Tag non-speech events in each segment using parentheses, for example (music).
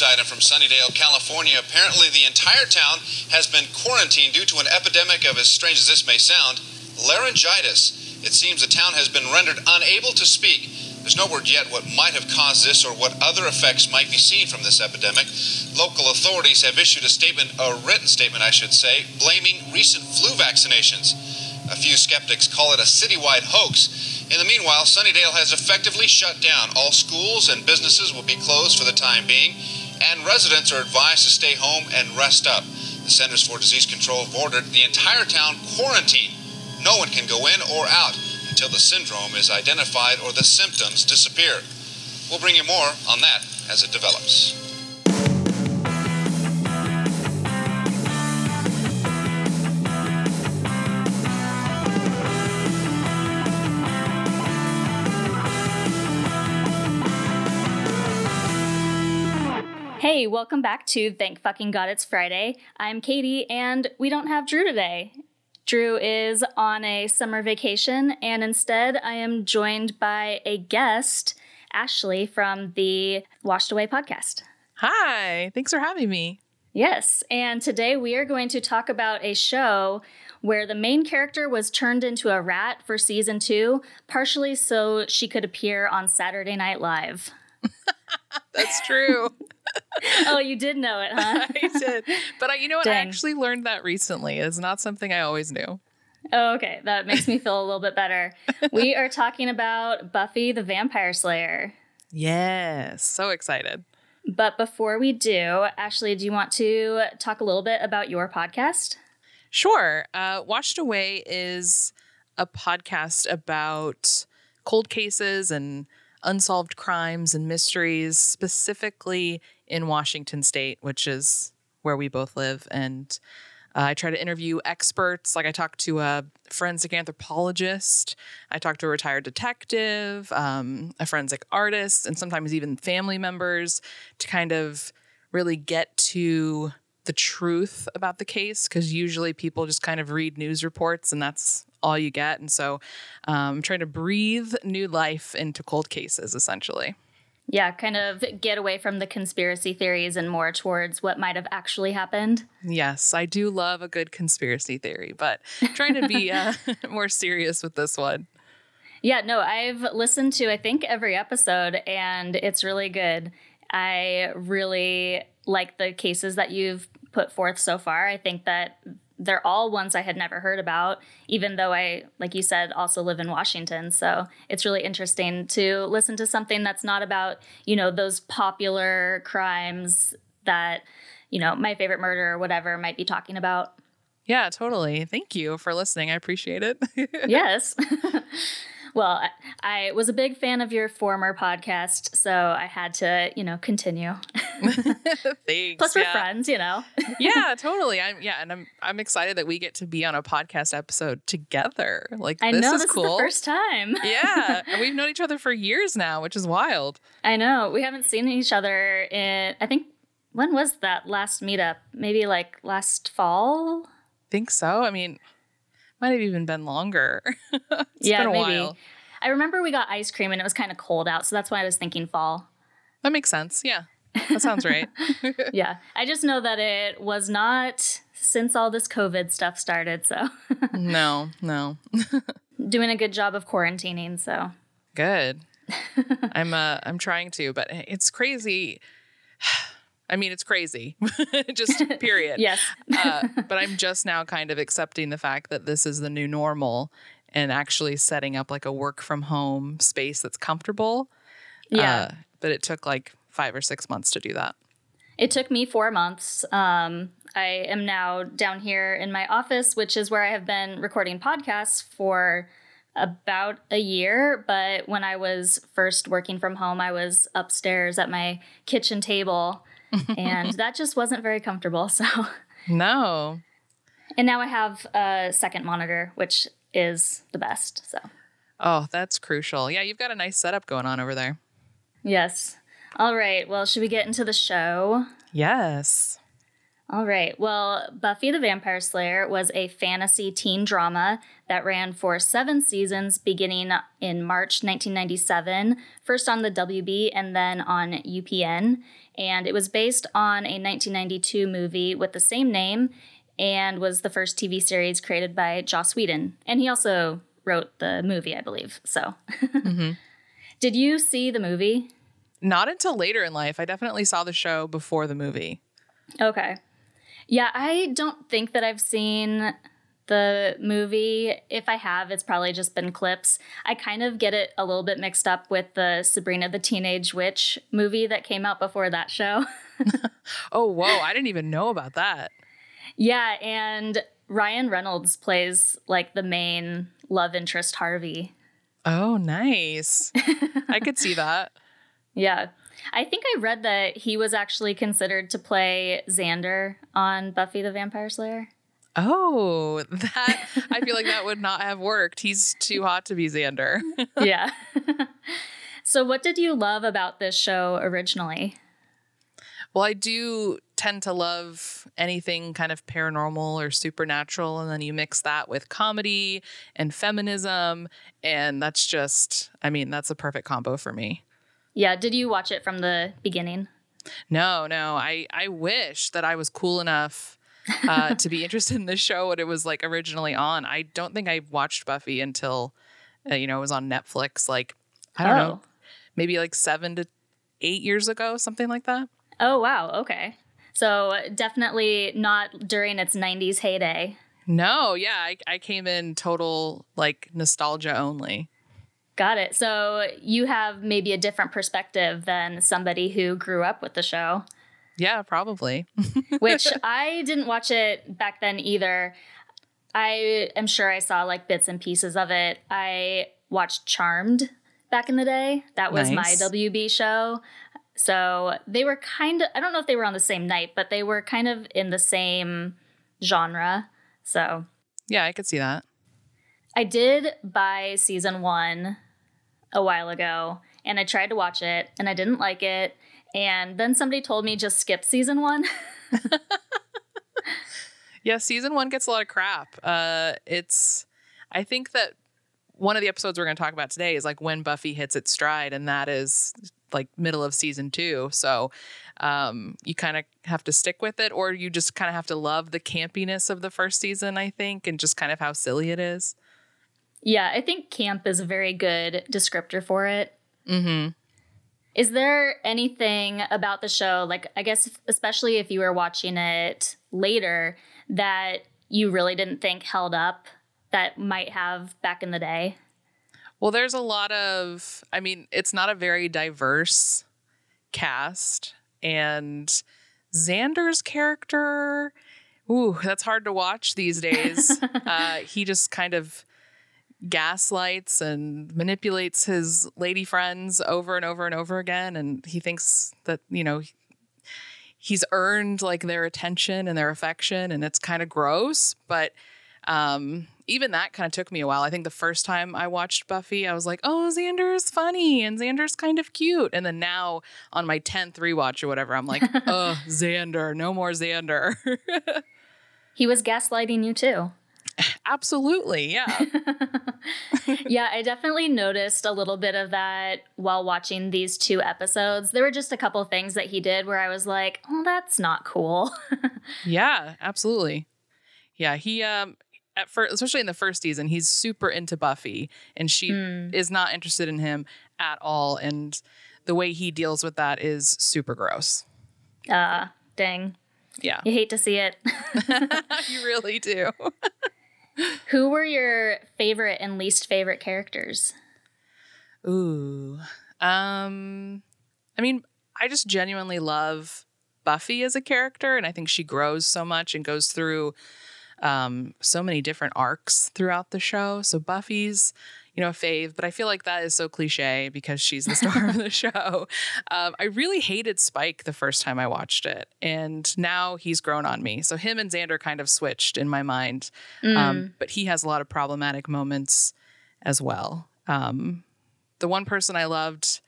news item from Sunnydale, California. Apparently, the entire town has been quarantined due to an epidemic of, as strange as this may sound, laryngitis. It seems the town has been rendered unable to speak. There's no word yet what might have caused this or what other effects might be seen from this epidemic. Local authorities have issued a statement, a written statement, I should say, blaming recent flu vaccinations. A few skeptics call it a citywide hoax. In the meanwhile, Sunnydale has effectively shut down. All schools and businesses will be closed for the time being, and residents are advised to stay home and rest up. The Centers for Disease Control have ordered the entire town quarantined. No one can go in or out until the syndrome is identified or the symptoms disappear. We'll bring you more on that as it develops. Hey, welcome back to Thank Fucking God It's Friday. I'm Katie, and we don't have Drew today. Drew is on a summer vacation, and instead, I am joined by a guest, Ashley from the Washed Away podcast. Hi, thanks for having me. Yes, and today we are going to talk about a show where the main character was turned into a rat for season two, partially so she could appear on Saturday Night Live. (laughs) That's true. (laughs) oh, you did know it, huh? (laughs) I did. But I, you know what? I actually learned that recently. It's not something I always knew. Oh, okay. That makes me feel a little bit better. We (laughs) are talking about Buffy the Vampire Slayer. Yes. So excited. But before we do, Ashley, do you want to talk a little bit about your podcast? Sure. Uh, Washed Away is a podcast about cold cases and unsolved crimes and mysteries, specifically in Washington state, which is where we both live. And uh, I try to interview experts. Like I talked to a forensic anthropologist, I talked to a retired detective, um, a forensic artist, and sometimes even family members to kind of really get to the truth about the case because usually people just kind of read news reports and that's all you get. And so um, I'm trying to breathe new life into cold cases essentially. Yeah, kind of get away from the conspiracy theories and more towards what might have actually happened. Yes, I do love a good conspiracy theory, but trying to be (laughs) uh, (laughs) more serious with this one. Yeah, no, I've listened to I think every episode and it's really good. I really like the cases that you've put forth so far. I think that they're all ones I had never heard about, even though I, like you said, also live in Washington. So it's really interesting to listen to something that's not about, you know, those popular crimes that, you know, my favorite murder or whatever might be talking about. Yeah, totally. Thank you for listening. I appreciate it. (laughs) yes. (laughs) well, I, I was a big fan of your former podcast, so I had to, you know, continue. (laughs) Thanks. Plus, we're yeah. friends, you know. (laughs) yeah, totally. I'm yeah, and I'm I'm excited that we get to be on a podcast episode together. Like I this know is this cool. is the first time. yeah, (laughs) and we've known each other for years now, which is wild. I know. We haven't seen each other in, I think, when was that last meetup? Maybe like last fall? Think so. I mean, might have even been longer. (laughs) It's yeah, been a maybe. while. I remember we got ice cream and it was kind of cold out, so that's why I was thinking fall. That makes sense. Yeah, that sounds right. (laughs) (laughs) yeah. I just know that it was not since all this COVID stuff started, so no, no, doing a good job of quarantining, so. good. I'm uh I'm trying to, but it's crazy. (sighs) I mean, it's crazy. (laughs) just (laughs) period. Yes. uh, (laughs) but I'm just now kind of accepting the fact that this is the new normal and actually setting up like a work from home space that's comfortable. Yeah. Uh, but it took like five or six months to do that. It took me four months. Um, I am now down here in my office, which is where I have been recording podcasts for about a year. But when I was first working from home, I was upstairs at my kitchen table, and that just wasn't very comfortable. So, No. and now I have a second monitor, which is the best. So, Oh, that's crucial. Yeah, you've got a nice setup going on over there. yes. All right. Well, should we get into the show? Yes. All right. Well, Buffy the Vampire Slayer was a fantasy teen drama that ran for seven seasons beginning in March 1997, first on the WB and then on UPN. And it was based on a 1992 movie with the same name and was the first TV series created by Joss Whedon. And he also wrote the movie, I believe. So, (laughs) mm-hmm. did you see the movie? Not until later in life. I definitely saw the show before the movie. Okay. Yeah, I don't think that I've seen the movie. If I have, it's probably just been clips. I kind of get it a little bit mixed up with the Sabrina the Teenage Witch movie that came out before that show. (laughs) oh, whoa. I didn't even know about that. Yeah, and Ryan Reynolds plays like the main love interest Harvey. Oh, nice. (laughs) I could see that. Yeah. I think I read that he was actually considered to play Xander on Buffy the Vampire Slayer. Oh, (laughs) that I feel like that would not have worked. He's too hot to be Xander. (laughs) yeah. so, what did you love about this show originally? Well, I do tend to love anything kind of paranormal or supernatural. And then you mix that with comedy and feminism. And that's just, I mean, that's a perfect combo for me. Yeah. Did you watch it from the beginning? No, no. I, I wish that I was cool enough uh, (laughs) to be interested in this show when it was like originally on. I don't think I watched Buffy until, uh, you know, it was on Netflix. Like, I don't oh. know, maybe like seven to eight years ago, something like that. Oh, wow. Okay. So definitely not during its 90s heyday. No, yeah. I, I came in total like nostalgia only. Got it. So you have maybe a different perspective than somebody who grew up with the show. Yeah, probably. (laughs) Which I didn't watch it back then either. I am sure I saw like bits and pieces of it. I watched Charmed back in the day. That was nice. my WB show. So they were kind of, I don't know if they were on the same night, but they were kind of in the same genre. So. Yeah, I could see that. I did buy season one a while ago and I tried to watch it and I didn't like it. And then somebody told me just skip season one. (laughs) yeah, season one gets a lot of crap. Uh, it's, I think that one of the episodes we're going to talk about today is like when Buffy hits its stride, and that is like middle of season two. So um, you kind of have to stick with it, or you just kind of have to love the campiness of the first season, I think, and just kind of how silly it is. Yeah, I think camp is a very good descriptor for it. Mm-hmm. Is there anything about the show, like, I guess, especially if you were watching it later, that you really didn't think held up that might have back in the day? Well, there's a lot of, I mean, it's not a very diverse cast. And Xander's character, ooh, that's hard to watch these days. (laughs) uh, he just kind of gaslights and manipulates his lady friends over and over and over again. And he thinks that you know he's earned like their attention and their affection and it's kind of gross. But um even that kind of took me a while. I think the first time i watched buffy i was like oh xander's funny and xander's kind of cute. And then now on my 10th rewatch or whatever i'm like (laughs) oh xander no more xander. (laughs) He was gaslighting you too (laughs) Absolutely, yeah. (laughs) yeah, I definitely noticed a little bit of that while watching these two episodes. There were just a couple things that he did where I was like, "Oh, that's not cool." (laughs) yeah, absolutely. Yeah, he um at first, especially in the first season, he's super into Buffy and she mm. is not interested in him at all and the way he deals with that is super gross. Ah, uh, dang. Yeah. You hate to see it. you really do. Who were your favorite and least favorite characters? Ooh. Um I mean, I just genuinely love Buffy as a character and I think she grows so much and goes through um so many different arcs throughout the show. So Buffy's you know, fave, but I feel like that is so cliche because she's the star of the (laughs) show. Um, I really hated Spike the first time I watched it, and now he's grown on me. So him and Xander kind of switched in my mind, um, mm. um, but he has a lot of problematic moments as well. Um, the one person I loved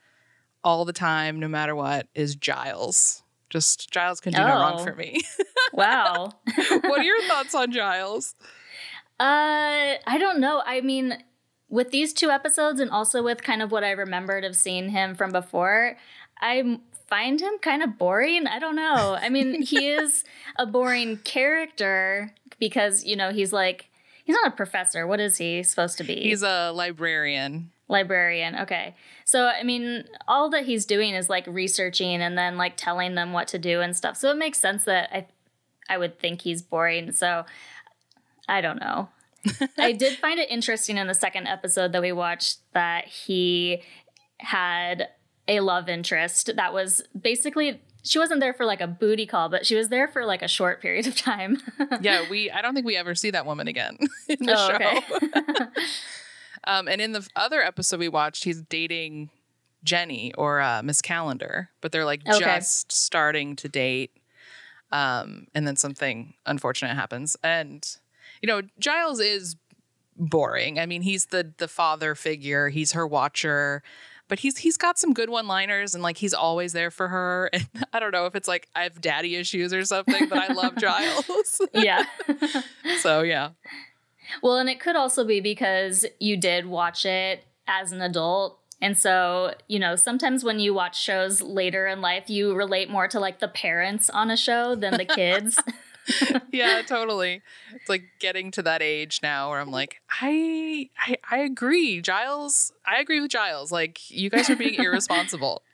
all the time, no matter what, is Giles. Just Giles can do oh. no wrong for me. (laughs) wow. what are your thoughts on Giles? Uh, I don't know. I mean, with these two episodes and also with kind of what I remembered of seeing him from before, I find him kind of boring. I don't know. I mean, (laughs) he is a boring character because, you know, he's like, he's not a professor. What is he supposed to be? He's a librarian. Librarian. Okay. So, I mean, all that he's doing is like researching and then like telling them what to do and stuff. So it makes sense that I, I would think he's boring. So I don't know. I (laughs) did find it interesting in the second episode that we watched that he had a love interest that was basically she wasn't there for like a booty call, but she was there for like a short period of time. (laughs) yeah, we I don't think we ever see that woman again (laughs) in the oh, show. Okay. um, and in the other episode we watched, he's dating Jenny or uh, Miss Calendar, but they're like okay. just starting to date. Um, and then something unfortunate happens, and you know, Giles is boring. I mean, he's the the father figure. He's her watcher, but he's he's got some good one-liners and like he's always there for her. (laughs) And I don't know if it's like I have daddy issues or something, but I love (laughs) Giles. (laughs) yeah. so yeah. Well, and it could also be because you did watch it as an adult and so, you know, sometimes when you watch shows later in life, you relate more to like the parents on a show than the kids. (laughs) yeah, totally. It's like getting to that age now where I'm like, I, I I agree. Giles, I agree with Giles. Like you guys are being irresponsible. (laughs)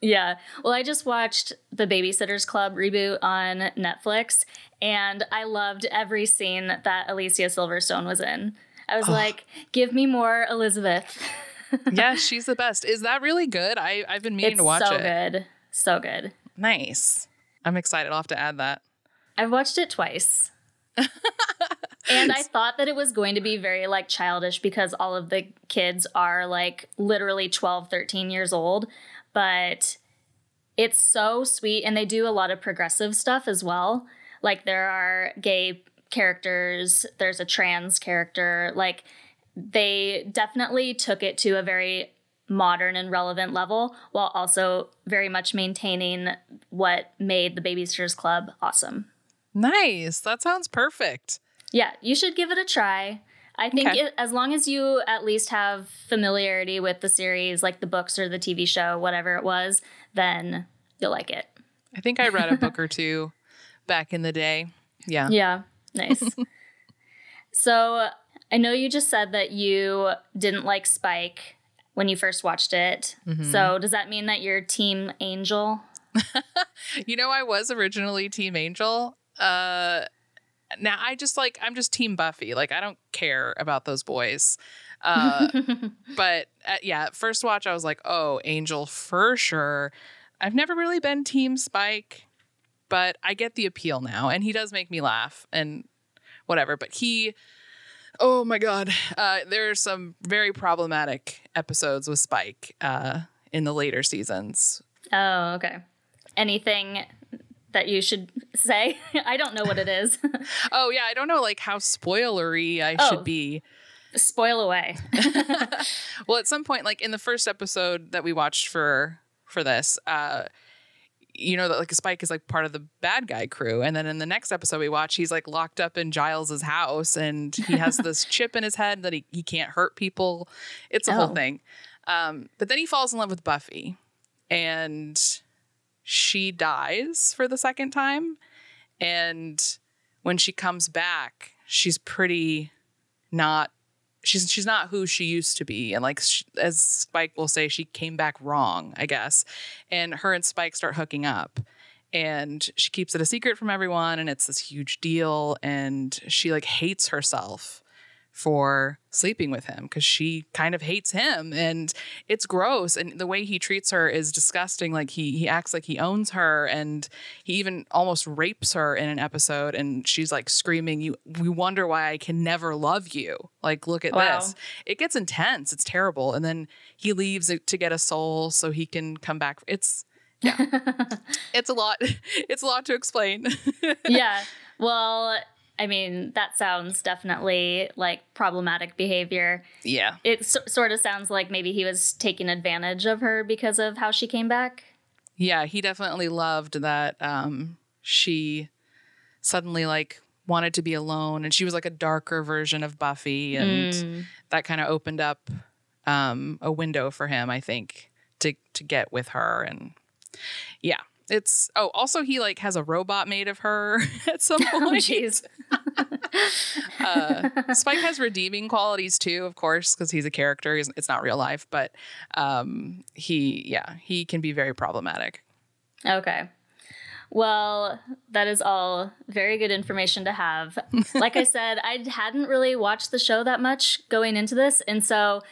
Yeah. Well, I just watched the Babysitters Club reboot on Netflix and I loved every scene that Alicia Silverstone was in. I was oh. like, give me more Elizabeth. (laughs) yeah, she's the best. Is that really good? I, I've been meaning it's to watch so it. So good. So good. Nice. I'm excited. I'll have to add that. I've watched it twice. (laughs) and I thought that it was going to be very like childish because all of the kids are like literally 12, 13 years old, but it's so sweet and they do a lot of progressive stuff as well. Like there are gay characters, there's a trans character, like they definitely took it to a very modern and relevant level while also very much maintaining what made the Babysitters Club awesome. Nice. That sounds perfect. Yeah, you should give it a try. I think okay. it, as long as you at least have familiarity with the series, like the books or the TV show, whatever it was, then you'll like it. I think I read a book (laughs) or two back in the day. Yeah. Yeah. Nice. (laughs) so I know you just said that you didn't like Spike when you first watched it. Mm-hmm. So does that mean that you're Team Angel? (laughs) you know, I was originally Team Angel. Uh, now I just like I'm just Team Buffy. Like I don't care about those boys. Uh, (laughs) but uh, yeah, first watch I was like, oh, Angel for sure. I've never really been Team Spike, but I get the appeal now, and he does make me laugh and whatever. But he, oh my god, uh, there are some very problematic episodes with Spike uh, in the later seasons. Oh, okay. Anything that you should say? (laughs) I don't know what it is. (laughs) oh yeah, I don't know like how spoilery I oh, should be. Spoil away. (laughs) well, at some point, like in the first episode that we watched for for this, uh, you know that like Spike is like part of the bad guy crew, and then in the next episode we watch, he's like locked up in Giles's house, and he has this chip in his head that he he can't hurt people. It's a oh. whole thing. Um, but then he falls in love with Buffy, and she dies for the second time. And when she comes back, she's pretty not she's she's not who she used to be. And like she, as spike will say she came back wrong i guess. And her and spike start hooking up. And she keeps it a secret from everyone and it's this huge deal. And she like hates herself for sleeping with him because she kind of hates him and it's gross and the way he treats her is disgusting like he he acts like he owns her and he even almost rapes her in an episode and she's like screaming you we wonder why I can never love you. Like look at wow. this. It gets intense. It's terrible. And then he leaves to get a soul so he can come back. It's yeah. (laughs) It's a lot. (laughs) It's a lot to explain. (laughs) Yeah. Well I mean, that sounds definitely like problematic behavior. Yeah. It so- sort of sounds like maybe he was taking advantage of her because of how she came back. Yeah, he definitely loved that um, she suddenly like wanted to be alone and she was like a darker version of Buffy and Mm. that kind of opened up um, a window for him, I think, to to get with her and yeah. It's oh also he like has a robot made of her (laughs) at some (laughs) Oh, point. jeez. (laughs) uh, Spike has redeeming qualities too, of course, because he's a character. He's, it's not real life, but um, he, yeah, he can be very problematic. Okay. Well, that is all very good information to have. Like I said, I hadn't really watched the show that much going into this. And so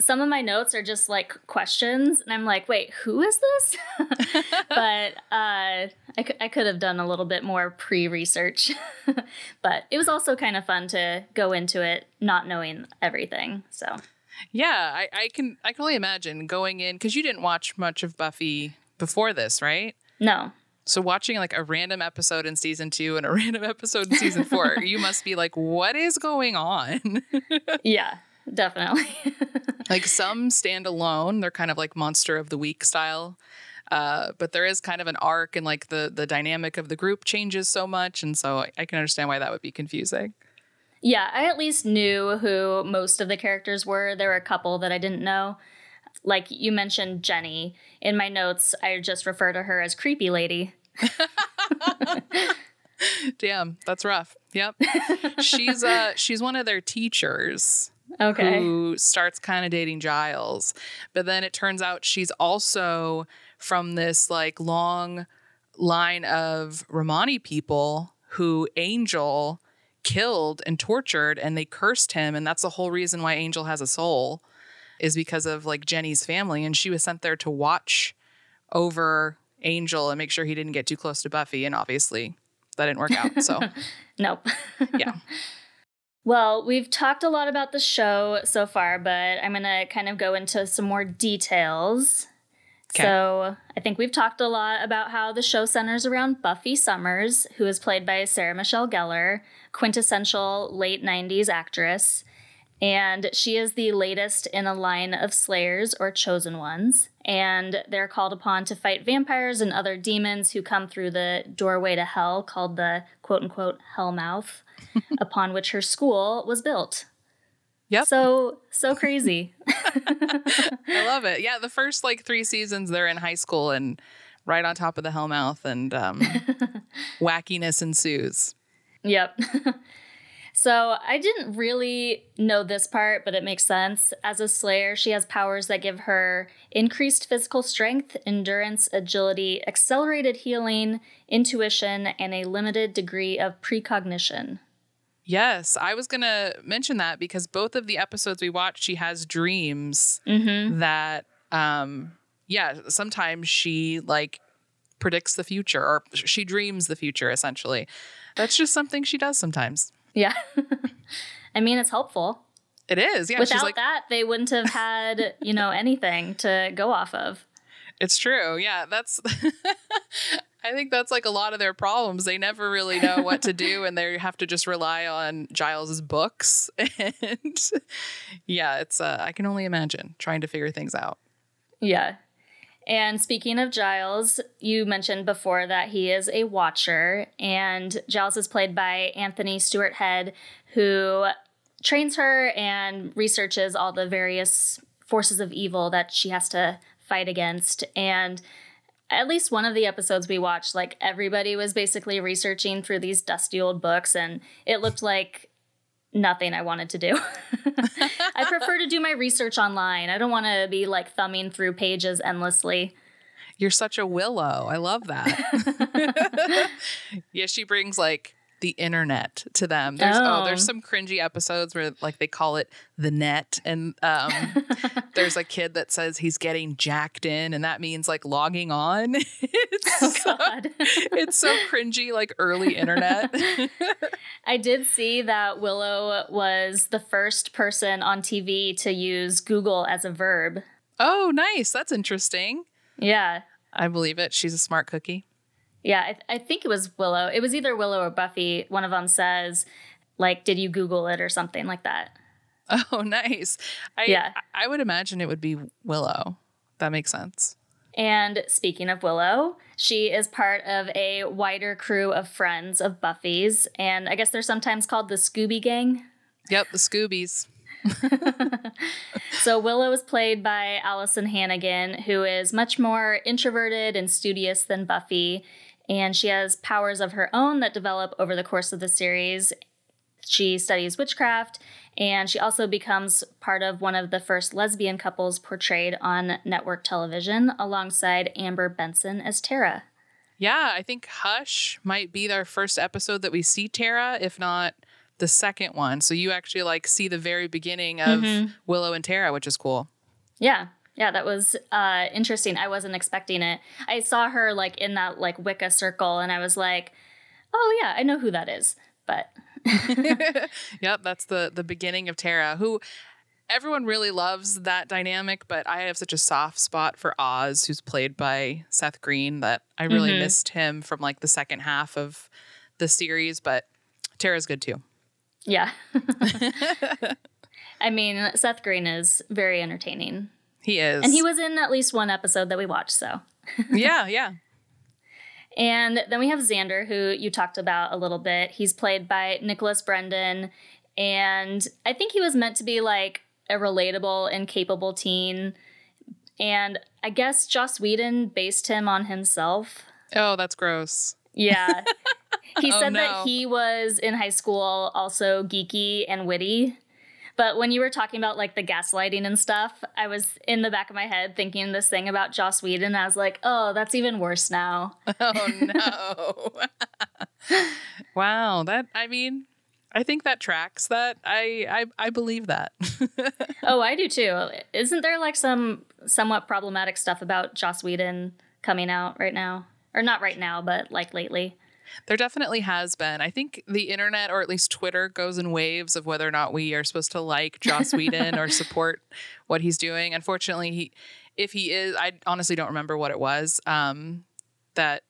some of my notes are just like questions. And I'm like, wait, who is this? (laughs) but uh, I, I could have done a little bit more pre research. (laughs) but it was also kind of fun to go into it not knowing everything. So, Yeah, I, I can, I can only imagine going in because you didn't watch much of Buffy before this, right? no. So watching like a random episode in season two and a (laughs) random episode in season four, you must be like, what is going on? Yeah, definitely. (laughs) like some stand alone they're kind of like monster of the week style uh, but there is kind of an arc and like the the dynamic of the group changes so much and so I, I can understand why that would be confusing Yeah, I at least knew who most of the characters were. There were a couple that I didn't know. Like you mentioned Jenny. In my notes, I just refer to her as creepy lady. (laughs) damn that's rough yep (laughs) she's uh she's one of their teachers Okay. who starts kind of dating Giles. But then it turns out she's also from this like long line of Romani people who Angel killed and tortured and they cursed him and that's the whole reason why Angel has a soul is because of like Jenny's family and she was sent there to watch over Angel and make sure he didn't get too close to Buffy and obviously that didn't work out. So, (laughs) Nope. yeah. (laughs) Well, we've talked a lot about the show so far, but I'm going to kind of go into some more details. 'Kay. So, I think we've talked a lot about how the show centers around Buffy Summers, who is played by Sarah Michelle Gellar, quintessential late 90s actress. And she is the latest in a line of slayers or chosen ones. And they're called upon to fight vampires and other demons who come through the doorway to hell called the quote unquote hellmouth, (laughs) upon which her school was built. Yep. So, so crazy. (laughs) (laughs) I love it. Yeah, the first like three seasons they're in high school and right on top of the Hellmouth, and um, wackiness ensues. Yep. so I didn't really know this part, but it makes sense. As a Slayer, she has powers that give her increased physical strength, endurance, agility, accelerated healing, intuition, and a limited degree of precognition. Yes, I was gonna mention that because both of the episodes we watched, she has dreams Mm-hmm. that, um, yeah, sometimes she like predicts the future or she dreams the future. Essentially, that's just something she does sometimes. Yeah. (laughs) I mean, it's helpful. It is. Yeah, she's Without like, that, they wouldn't have had, you know, anything to go off of. It's true. Yeah, that's. (laughs) I think that's like a lot of their problems. They never really know what to do, and they have to just rely on Giles's books. (laughs) And yeah, it's. Uh, I can only imagine trying to figure things out. Yeah. And speaking of Giles, you mentioned before that he is a watcher, and Giles is played by Anthony Stewart Head, who trains her and researches all the various forces of evil that she has to fight against. And at least one of the episodes we watched, like everybody was basically researching through these dusty old books, and it looked like nothing I wanted to do. (laughs) I prefer to do my research online. I don't want to be like thumbing through pages endlessly. You're such a willow. I love that. (laughs) (laughs) yeah, she brings like the internet to them. There's oh. Oh. there's some cringy episodes where like they call it the net, and um, (laughs) there's a kid that says he's getting jacked in, and that means like logging on. (laughs) it's, Oh, so, God. (laughs) it's so cringy, like early internet. I did see that Willow was the first person on TV to use Google as a verb. oh, nice. That's interesting. Yeah. I believe it. She's a smart cookie. Yeah, I, I think it was Willow. It was either Willow or Buffy. One of them says, like, did you Google it or something like that? (laughs) Oh, nice. I, Yeah. I would imagine it would be Willow. That makes sense. And speaking of Willow, She is part of a wider crew of friends of Buffy's, and I guess they're sometimes called the Scooby Gang. Yep, the Scoobies. (laughs) so Willow is played by Alyson Hannigan, who is much more introverted and studious than Buffy, and she has powers of her own that develop over the course of the series. She studies witchcraft, and she also becomes part of one of the first lesbian couples portrayed on network television alongside Amber Benson as Tara. Yeah, I think Hush might be our first episode that we see Tara, if not the second one. So you actually like see the very beginning of mm-hmm. Willow and Tara, which is cool. Yeah. Yeah, that was uh, interesting. I wasn't expecting it. I saw her like in that like Wicca circle, and I was like, "Oh yeah, I know who that is." But (laughs) (laughs) yep, that's the the beginning of Tara, who everyone really loves that dynamic. But I have such a soft spot for Oz, who's played by Seth Green, that I really mm-hmm. missed him from like the second half of the series. But Tara's good too. Yeah. (laughs) I mean, Seth Green is very entertaining. He is. And he was in at least one episode that we watched, so. (laughs) yeah, yeah. And then we have Xander, who you talked about a little bit. He's played by Nicholas Brendon. And I think he was meant to be like a relatable and capable teen. And I guess Joss Whedon based him on himself. Oh, that's gross. Yeah. (laughs) He oh, said no. that he was in high school also geeky and witty. But when you were talking about like the gaslighting and stuff, I was in the back of my head thinking this thing about Joss Whedon. I was like, oh, that's even worse now. (laughs) Oh no! (laughs) wow, that I mean, I think that tracks. That I I, I believe that. (laughs) oh, I do too. Isn't there like some somewhat problematic stuff about Joss Whedon coming out right now, or not right now, but like lately? There definitely has been. I think the internet, or at least Twitter, goes in waves of whether or not we are supposed to like Joss Whedon or (laughs) support what he's doing. Unfortunately, he, if he is, I honestly don't remember what it was um, that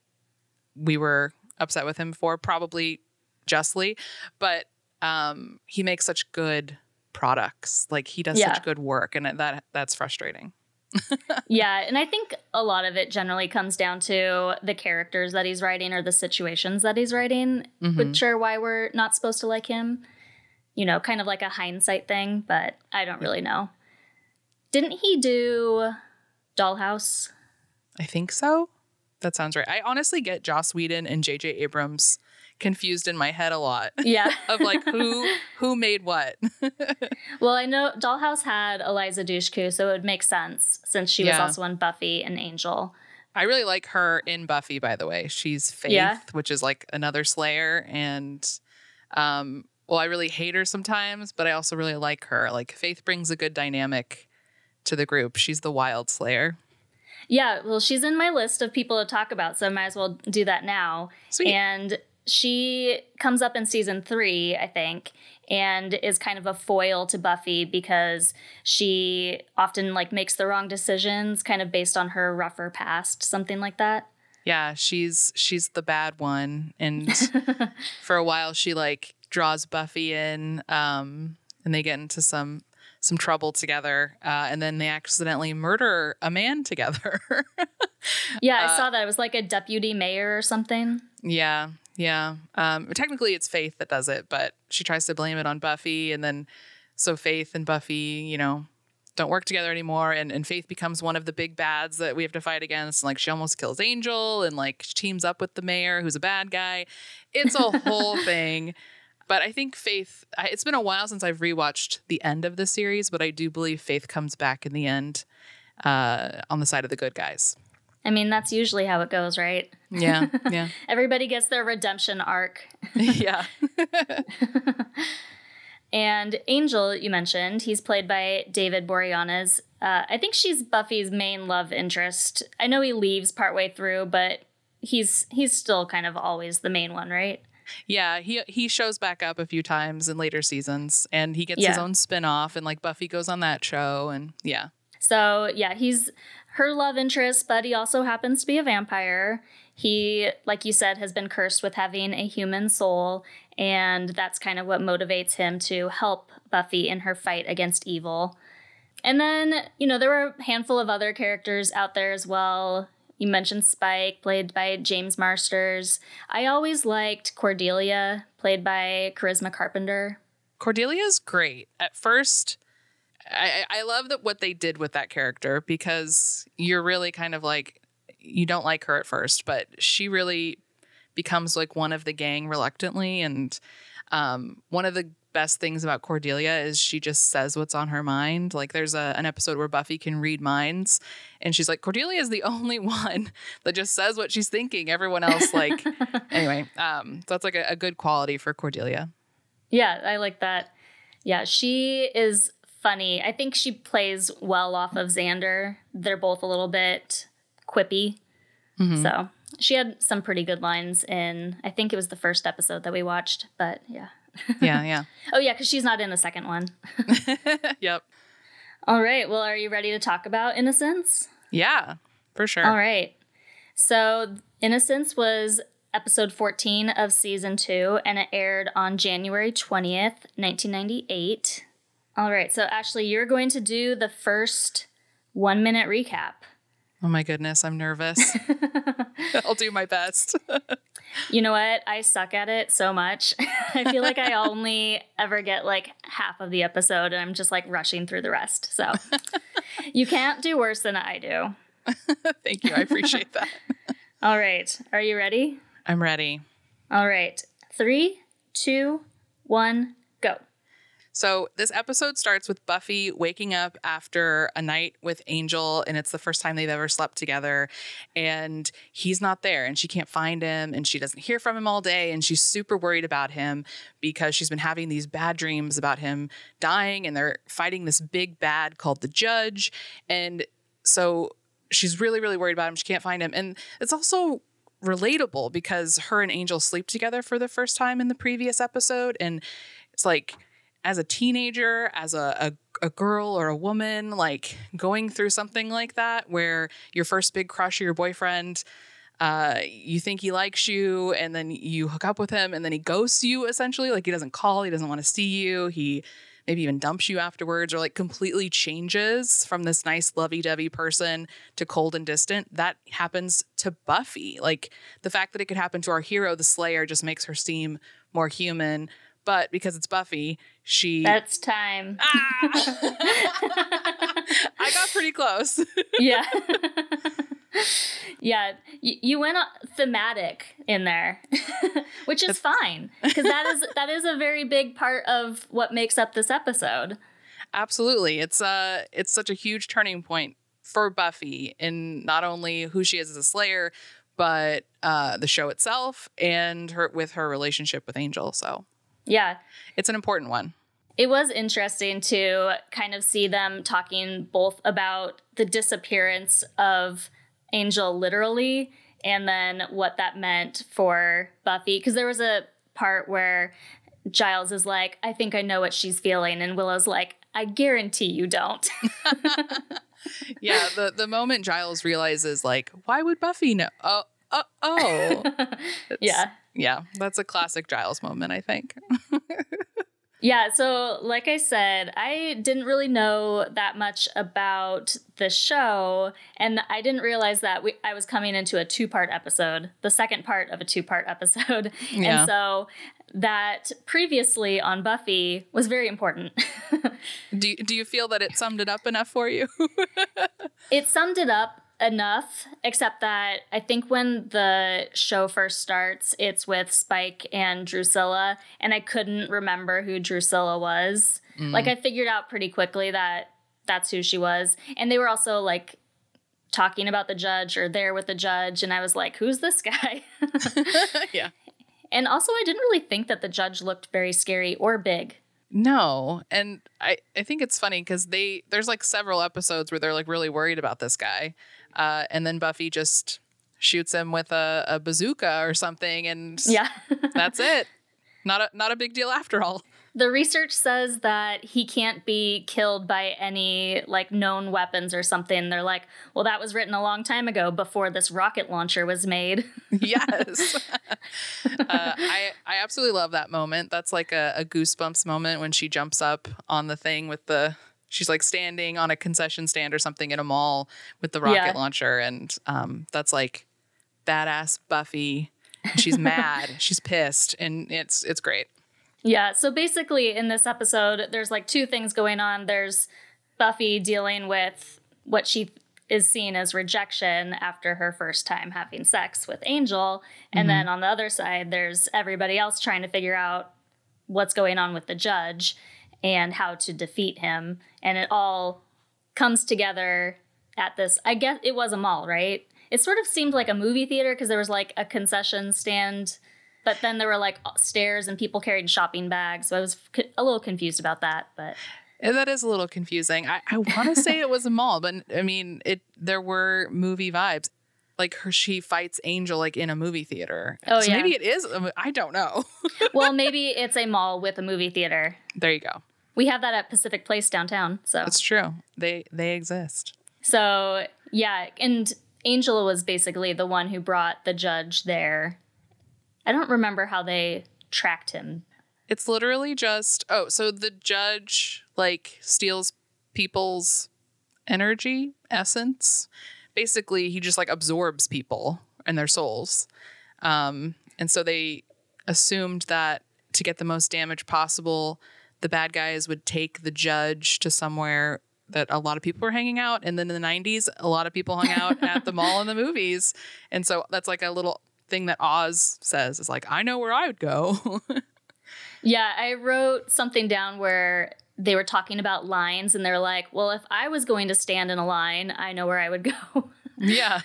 we were upset with him for, probably justly, but um, he makes such good products. Like he does yeah. such good work, and that that's frustrating (laughs) yeah, and I think a lot of it generally comes down to the characters that he's writing or the situations that he's writing, mm-hmm. which are why we're not supposed to like him. You know, kind of like a hindsight thing, but I don't really know. Didn't he do Dollhouse? I think so. That sounds right. I honestly get Joss Whedon and J.J. Abrams confused in my head a lot. Yeah. (laughs) of like who (laughs) who made what. (laughs) well, I know Dollhouse had Eliza Dushku, so it would make sense since she yeah. was also on Buffy and Angel. I really like her in Buffy, by the way. She's Faith, yeah. which is like another Slayer, and um, well, I really hate her sometimes, but I also really like her. Like Faith brings a good dynamic to the group. She's the Wild Slayer. Yeah, well, she's in my list of people to talk about, so I might as well do that now. Sweet. And she comes up in season three, I think, and is kind of a foil to Buffy because she often like makes the wrong decisions, kind of based on her rougher past, something like that. Yeah, she's she's the bad one, and (laughs) for a while she like draws Buffy in, um, and they get into some some trouble together, uh, and then they accidentally murder a man together. (laughs) yeah, I uh, saw that. It was like a deputy mayor or something. Yeah, yeah. Um, technically, it's Faith that does it, but she tries to blame it on Buffy. And then, so Faith and Buffy, you know, don't work together anymore. And, and Faith becomes one of the big bads that we have to fight against. And, like, she almost kills Angel and, like, teams up with the mayor, who's a bad guy. It's a whole (laughs) thing. But I think Faith, it's been a while since I've rewatched the end of the series, but I do believe Faith comes back in the end uh, on the side of the good guys. I mean, that's usually how it goes, right? Yeah. (laughs) Yeah. Everybody gets their redemption arc. (laughs) yeah. (laughs) and Angel, you mentioned, he's played by David Boreanaz. Uh, I think she's Buffy's main love interest. I know he leaves partway through, but he's he's still kind of always the main one, right? Yeah, he he shows back up a few times in later seasons and he gets yeah. his own spin-off and like Buffy goes on that show and yeah. So, yeah, he's her love interest, but he also happens to be a vampire. He, like you said, has been cursed with having a human soul, and that's kind of what motivates him to help Buffy in her fight against evil. And then, you know, there were a handful of other characters out there as well. you mentioned Spike, played by James Marsters. I always liked Cordelia, played by Charisma Carpenter. Cordelia's great. At first, I, I love that what they did with that character because you're really kind of like you don't like her at first, but she really becomes like one of the gang reluctantly. And um, one of the best things about Cordelia is she just says what's on her mind. Like there's a, an episode where Buffy can read minds, and she's like, Cordelia is the (laughs) only one that just says what she's thinking. Everyone else, like, (laughs) anyway, um, so that's like a, a good quality for Cordelia. Yeah, I like that. Yeah, she is funny. I think she plays well off of Xander. They're both a little bit quippy. Mm-hmm. So she had some pretty good lines in, I think it was the first episode that we watched, but yeah. yeah, (laughs) yeah. oh, yeah, because she's not in the second one. (laughs) yep. All right. Well, are you ready to talk about Innocence? Yeah, for sure. All right. So, Innocence was episode 14 of season two, and it aired on January 20th, 1998. All right. So, Ashley, you're going to do the first one minute recap. Oh my goodness, I'm nervous. (laughs) I'll do my best. (laughs) you know what? I suck at it so much. (laughs) I feel like I only ever get like half of the episode and I'm just like rushing through the rest. So you can't do worse than I do. Thank you. I appreciate that. All right. Are you ready? I'm ready. All right. Three, two, one. So this episode starts with Buffy waking up after a night with Angel, and it's the first time they've ever slept together. And he's not there, and she can't find him, and she doesn't hear from him all day. And she's super worried about him because she's been having these bad dreams about him dying, and they're fighting this big bad called the Judge. And so she's really, really worried about him. She can't find him. And it's also relatable because her and Angel sleep together for the first time in the previous episode. And it's like, as a teenager, as a, a, a, girl or a woman, like going through something like that, where your first big crush or your boyfriend, uh, you think he likes you, and then you hook up with him, and then he ghosts you essentially. Like he doesn't call, he doesn't want to see you, he maybe even dumps you afterwards, or like completely changes from this nice lovey dovey person to cold and distant. That happens to Buffy. Like the fact that it could happen to our hero, the Slayer, just makes her seem more human but because it's Buffy, she. That's time. Ah! (laughs) I got pretty close. (laughs) yeah. yeah, y- you went thematic in there, (laughs) which is fine because that is that is a very big part of what makes up this episode. Absolutely, it's uh it's such a huge turning point for Buffy in not only who she is as a Slayer, but uh, the show itself and her with her relationship with Angel. So yeah. It's an important one. It was interesting to kind of see them talking both about the disappearance of Angel literally and then what that meant for Buffy. Because there was a part where Giles is like, I think I know what she's feeling. And Willow's like, I guarantee you don't. (laughs) yeah, the, the moment Giles realizes, like, why would Buffy know? Oh, oh, oh. (laughs) yeah. Yeah, that's a classic Giles moment, I think. (laughs) yeah, so like I said, I didn't really know that much about the show, and I didn't realize that we, I was coming into a two part episode, the second part of a two part episode. (laughs) Yeah. And so that previously on Buffy was very important. (laughs) do, do you feel that it summed it up enough for you? it summed it up enough, except that I think when the show first starts, it's with Spike and Drusilla, and I couldn't remember who Drusilla was. Mm. Like, I figured out pretty quickly that that's who she was. And they were also like talking about the judge or there with the judge, and I was like, who's this guy? (laughs) (laughs) yeah. And also, I didn't really think that the judge looked very scary or big. No, and I I think it's funny because they there's like several episodes where they're like really worried about this guy, uh, and then Buffy just shoots him with a, a bazooka or something, and yeah, that's (laughs) it. Not a not a big deal after all. The research says that he can't be killed by any like known weapons or something. They're like, well, that was written a long time ago before this rocket launcher was made. (laughs) yes, (laughs) uh, I I absolutely love that moment. That's like a, a goosebumps moment when she jumps up on the thing with the She's like standing on a concession stand or something in a mall with the rocket Yeah. launcher, and um, that's like badass Buffy. She's mad, (laughs) she's pissed, and it's it's great. Yeah, so basically in this episode, there's like two things going on. There's Buffy dealing with what she is seen as rejection after her first time having sex with Angel. And then on the other side, there's everybody else trying to figure out what's going on with the judge and how to defeat him. And it all comes together at this, I guess it was a mall, right? It sort of seemed like a movie theater because there was like a concession stand but then there were like stairs and people carrying shopping bags. So I was a little confused about that. But that is a little confusing. I, I want to say it was a mall, but I mean, it. There were movie vibes, like her. She fights Angel like in a movie theater. Oh, so yeah. maybe it is. Um, I don't know. (laughs) well, maybe it's a mall with a movie theater. there you go. We have that at Pacific Place downtown. So It's true. They they exist. so yeah, and Angela was basically the one who brought the judge there. I don't remember how they tracked him. It's literally just oh, so the judge like steals people's energy, essence. Basically, he just like absorbs people and their souls. Um, and so they assumed that to get the most damage possible, the bad guys would take the judge to somewhere that a lot of people were hanging out. And then in the 90s, a lot of people hung out (laughs) at the mall and the movies. And so that's like a little thing that Oz says is like, I know where I would go. (laughs) Yeah, I wrote something down where they were talking about lines and they're like, well, if I was going to stand in a line, I know where I would go. (laughs) yeah.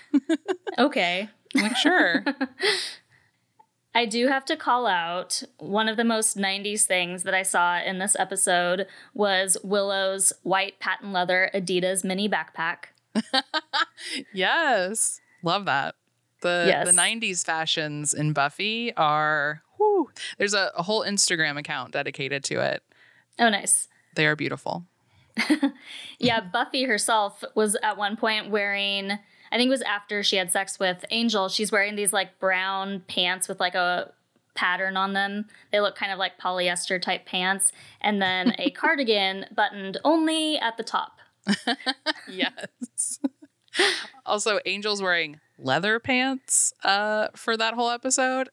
okay. Like, sure. (laughs) I do have to call out one of the most 90s things that I saw in this episode was Willow's white patent leather Adidas mini backpack. (laughs) yes. Love that. The Yes. the 90s fashions in Buffy are whew, there's a, a whole Instagram account dedicated to it. Oh, nice. They are beautiful. (laughs) Yeah, Buffy herself was at one point wearing, I think it was after she had sex with Angel, she's wearing these like brown pants with like a pattern on them. They look kind of like polyester type pants. And then a (laughs) cardigan buttoned only at the top. (laughs) Yes. also, Angel's wearing leather pants uh, for that whole episode.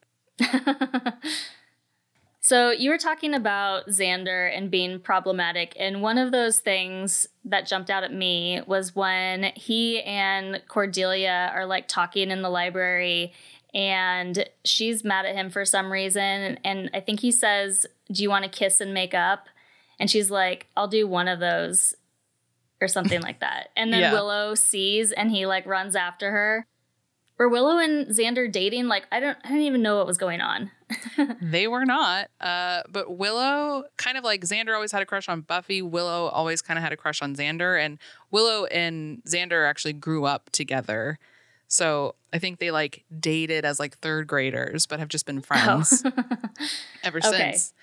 So you were talking about Xander and being problematic, and one of those things that jumped out at me was when he and Cordelia are like talking in the library, and she's mad at him for some reason, and I think he says, "Do you want to kiss and make up?" And she's like, "I'll do one of those." Or something like that. And then Yeah. Willow sees and he like runs after her. Were Willow and Xander dating? Like I don't I don't even know what was going on. (laughs) They were not. Uh, but Willow, kind of like Xander always had a crush on Buffy, Willow always kind of had a crush on Xander. And Willow and Xander actually grew up together. So I think they like dated as like third graders, but have just been friends (laughs) ever Oh. Okay. since.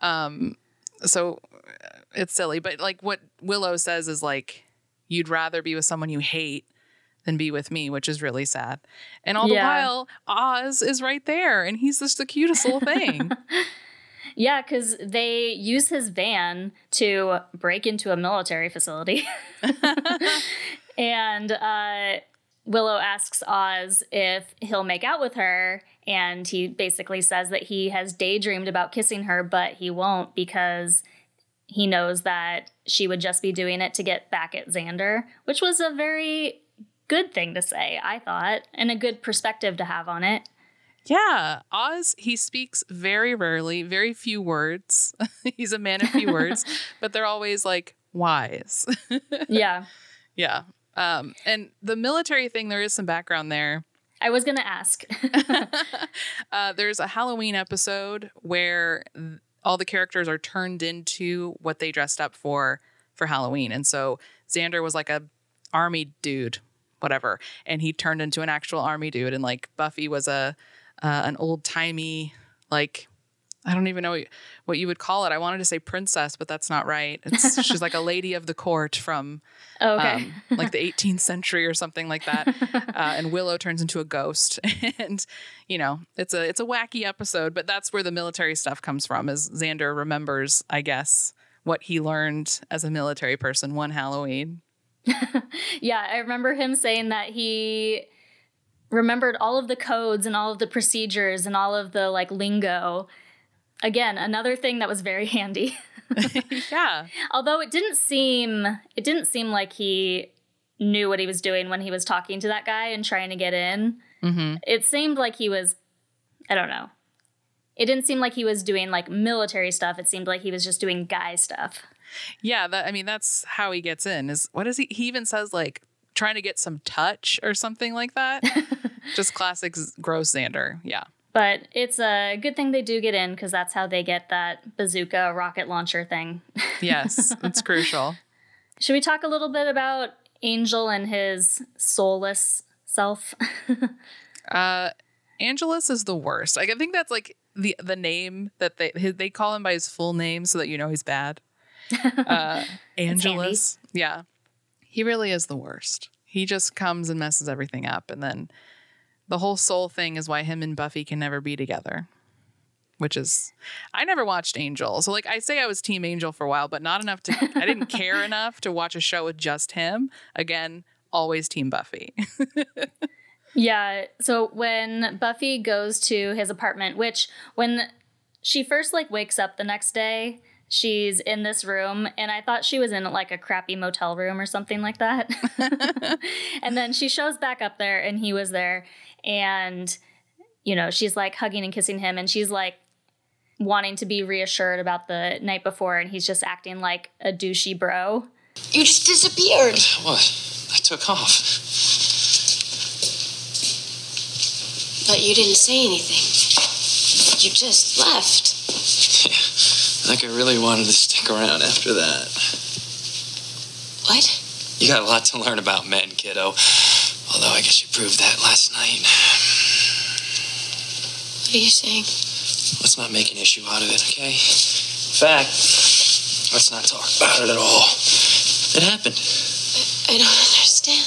Um, so it's silly. But like what Willow says is like, you'd rather be with someone you hate than be with me, which is really sad. And all the while, Oz is right there, and he's just the cutest little thing. (laughs) Yeah, because they use his van to break into a military facility. (laughs) (laughs) and uh, Willow asks Oz if he'll make out with her. And he basically says that he has daydreamed about kissing her, but he won't because he knows that she would just be doing it to get back at Xander, which was a very good thing to say, I thought, and a good perspective to have on it. yeah, Oz, he speaks very rarely, very few words. (laughs) he's a man of few words, (laughs) but they're always like wise. (laughs) Yeah. yeah. Um, and the military thing, there is some background there. I was going to ask. uh, there's a Halloween episode where th- all the characters are turned into what they dressed up for for Halloween, and so Xander was like a army dude, whatever, and he turned into an actual army dude, and like Buffy was a uh, an old timey like. I don't even know what- you would call it. I wanted to say princess, but that's not right. It's, (laughs) she's like a lady of the court from okay. um, like the (laughs) 18th century or something like that. Uh, and Willow turns into a ghost, (laughs) and you know it's a it's a wacky episode. But that's where the military stuff comes from. Is Xander remembers, I guess, what he learned as a military person one Halloween. (laughs) yeah, I remember him saying that he remembered all of the codes and all of the procedures and all of the like lingo. Again, another thing that was very (laughs) handy. (laughs) yeah. Although it didn't seem it didn't seem like he knew what he was doing when he was talking to that guy and trying to get in. Mm-hmm. It seemed like he was I don't know. It didn't seem like he was doing like military stuff. It seemed like he was just doing guy stuff. Yeah, that I mean that's how he gets in. Is what is he he even says like trying to get some touch or something like that. (laughs) just classic gross Xander. Yeah. But it's a good thing they do get in because that's how they get that bazooka rocket launcher thing. (laughs) yes, it's crucial. Should we talk a little bit about Angel and his soulless self? (laughs) uh, Angelus is the worst. Like, I think that's like the the name that they his, they call him by his full name so that you know he's bad. (laughs) Uh, Angelus, yeah, he really is the worst. He just comes and messes everything up, and then the whole soul thing is why him and Buffy can never be together. Which is, I never watched Angel. So, like, I say I was Team Angel for a while, but not enough to, I didn't (laughs) care enough to watch a show with just him. Again, always Team Buffy. (laughs) yeah. So, when Buffy goes to his apartment, which when she first, like, wakes up the next day, she's in this room and i thought she was in like a crappy motel room or something like that. (laughs) (laughs) And then she shows back up there and he was there and you know she's like hugging and kissing him and she's like wanting to be reassured about the night before and he's just acting like a douchey bro. You just disappeared. What? I took off. But you didn't say anything. You just left I think I really wanted to stick around after that. What? You got a lot to learn about men, kiddo. Although I guess you proved that last night. What are you saying? Let's not make an issue out of it, okay? In fact, let's not talk about it at all. It happened. I, I don't understand.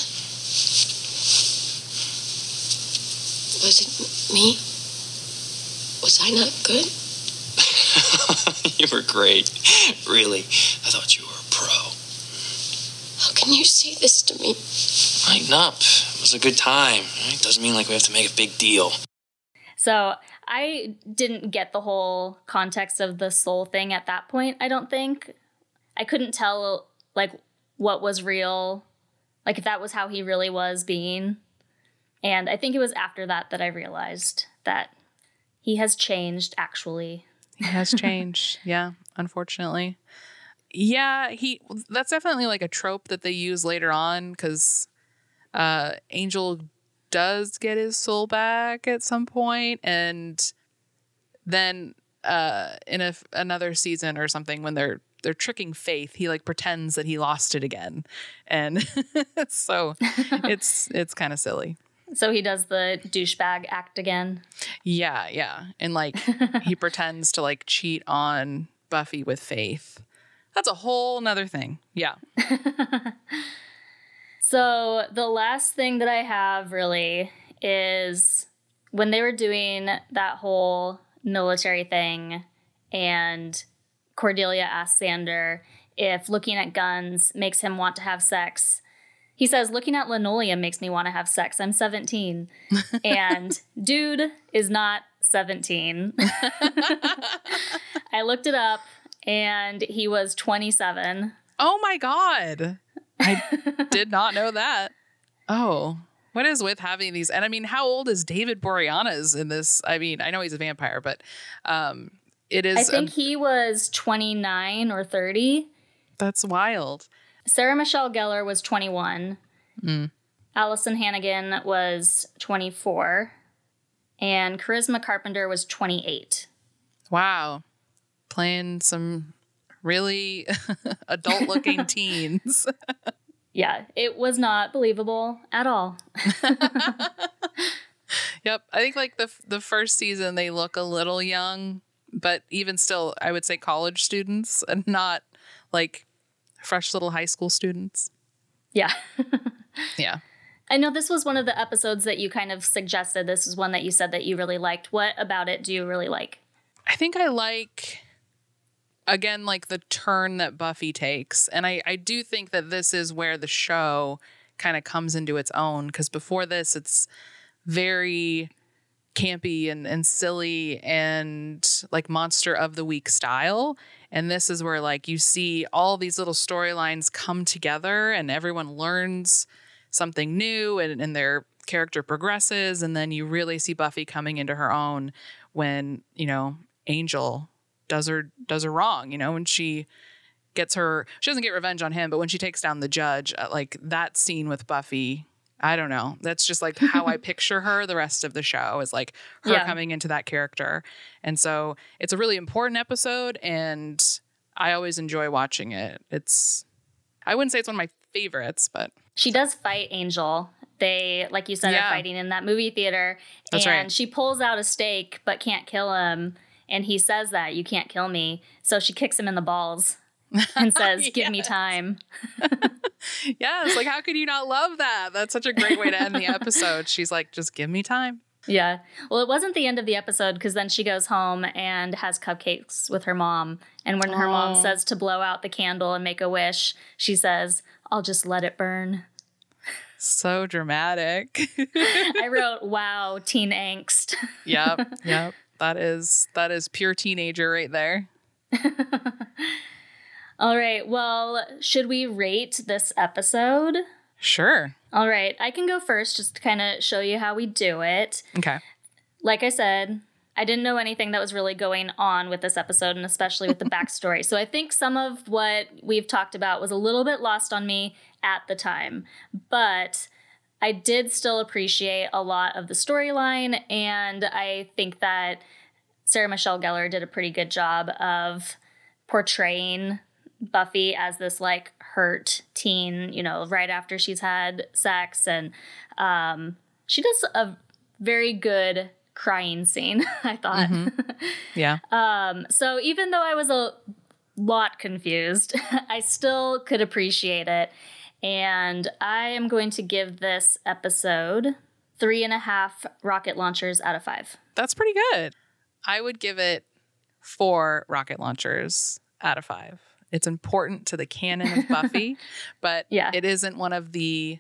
Was it me? Was I not good? (laughs) you were great. Really. I thought you were a pro. How can you say this to me? Lighten up. It was a good time. It doesn't mean like we have to make a big deal. So I didn't get the whole context of the soul thing at that point, I don't think. I couldn't tell like what was real, like if that was how he really was being. And I think it was after that that I realized that he has changed actually he has changed. (laughs) yeah, unfortunately. Yeah, he that's definitely like a trope that they use later on cuz uh Angel does get his soul back at some point and then uh in a, another season or something when they're they're tricking Faith. He like pretends that he lost it again, and (laughs) so (laughs) it's it's kind of silly. So he does the douchebag act again. Yeah, yeah. And like (laughs) he pretends to like cheat on Buffy with Faith. That's a whole nother thing. Yeah. (laughs) so the last thing that I have really is when they were doing that whole military thing and Cordelia asked Xander if looking at guns makes him want to have sex. He says, looking at linoleum makes me want to have sex. I'm 17. (laughs) and dude is not 17. (laughs) I looked it up and he was 27. Oh my God. I (laughs) did not know that. Oh, what is with having these? And I mean, how old is David Boreanaz in this? I mean, I know he's a vampire, but um, it is. I think he was 29 or 30. That's wild. Sarah Michelle Gellar was 21. Mm. Alyson Hannigan was 24. And Charisma Carpenter was 28. Wow. Playing some really (laughs) adult looking (laughs) teens. yeah, it was not believable at all. (laughs) yep. I think like the the first season they look a little young, but even still I would say college students and not like fresh little high school students. Yeah. (laughs) yeah. I know this was one of the episodes that you kind of suggested. This is one that you said that you really liked. What about it do you really like? I think I like again like the turn that Buffy takes. And I, I do think that this is where the show kind of comes into its own because before this it's very campy and, and silly and like monster of the week style. And this is where like you see all these little storylines come together and everyone learns something new and, and their character progresses. And then you really see Buffy coming into her own when, you know, Angel does her does her wrong, you know, when she gets her she doesn't get revenge on him, but when she takes down the judge, uh, like that scene with Buffy, I don't know. That's just like how I (laughs) picture her the rest of the show is like her Yeah. coming into that character. And so it's a really important episode and I always enjoy watching it. It's I wouldn't say it's one of my favorites, but She does fight Angel. They, like you said, Yeah. are fighting in that movie theater. That's and right. she pulls out a stake but can't kill him. And he says that, you can't kill me. So she kicks him in the balls (laughs) and says, Give me time. (laughs) yes, like how could you not love that? That's such a great way to end the episode. She's like, just give me time. Yeah. Well, it wasn't the end of the episode because then she goes home and has cupcakes with her mom. And when her mom oh. says to blow out the candle and make a wish, she says, I'll just let it burn. So dramatic. (laughs) I wrote, (laughs) wow, teen angst. yep. (laughs) Yep. That is that is pure teenager right there. All right. Well, should we rate this episode? Sure. All right. I can go first just to kind of show you how we do it. Okay. Like I said, I didn't know anything that was really going on with this episode and especially with the (laughs) backstory. So I think some of what we've talked about was a little bit lost on me at the time. But I did still appreciate a lot of the storyline. And I think that Sarah Michelle Gellar did a pretty good job of portraying Buffy as this like hurt teen, you know, right after she's had sex. And um, she does a very good crying scene, (laughs) I thought. (laughs) Yeah. Um, so even though I was a lot confused, (laughs) I still could appreciate it. And I am going to give this episode three and a half rocket launchers out of five. That's pretty good. I would give it four rocket launchers out of five. It's important to the canon of Buffy, (laughs) but Yeah. it isn't one of the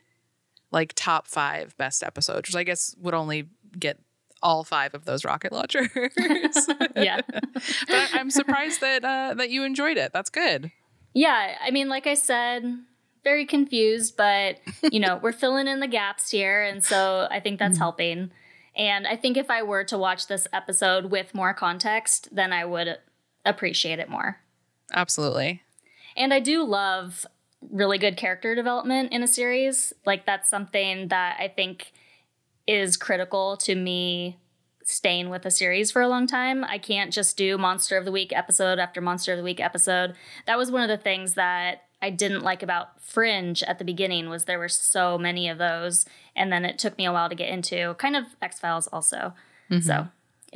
like top five best episodes, which I guess would only get all five of those rocket launchers. (laughs) Yeah. (laughs) but I'm surprised that uh, that you enjoyed it. That's good. yeah. I mean, like I said, very confused, but you know, we're filling in the gaps here. And so I think that's helping. And I think if I were to watch this episode with more context, then I would appreciate it more. Absolutely. And I do love really good character development in a series. Like that's something that I think is critical to me staying with a series for a long time. I can't just do monster of the week episode after monster of the week episode. That was one of the things that I didn't like about Fringe at the beginning was there were so many of those and then it took me a while to get into. Kind of X-Files also. So, mm-hmm.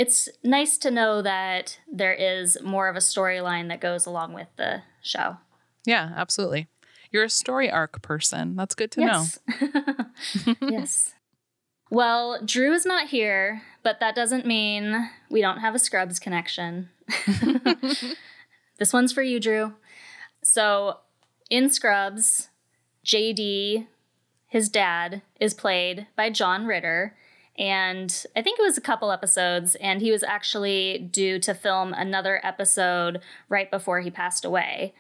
It's nice to know that there is more of a storyline that goes along with the show. Yeah, absolutely. You're a story arc person. That's good to know. Yes. (laughs) yes. Well, Drew is not here, but that doesn't mean we don't have a Scrubs connection. (laughs) this one's for you, Drew. So, in Scrubs, JD, his dad, is played by John Ritter. And I think it was a couple episodes, and he was actually due to film another episode right before he passed away.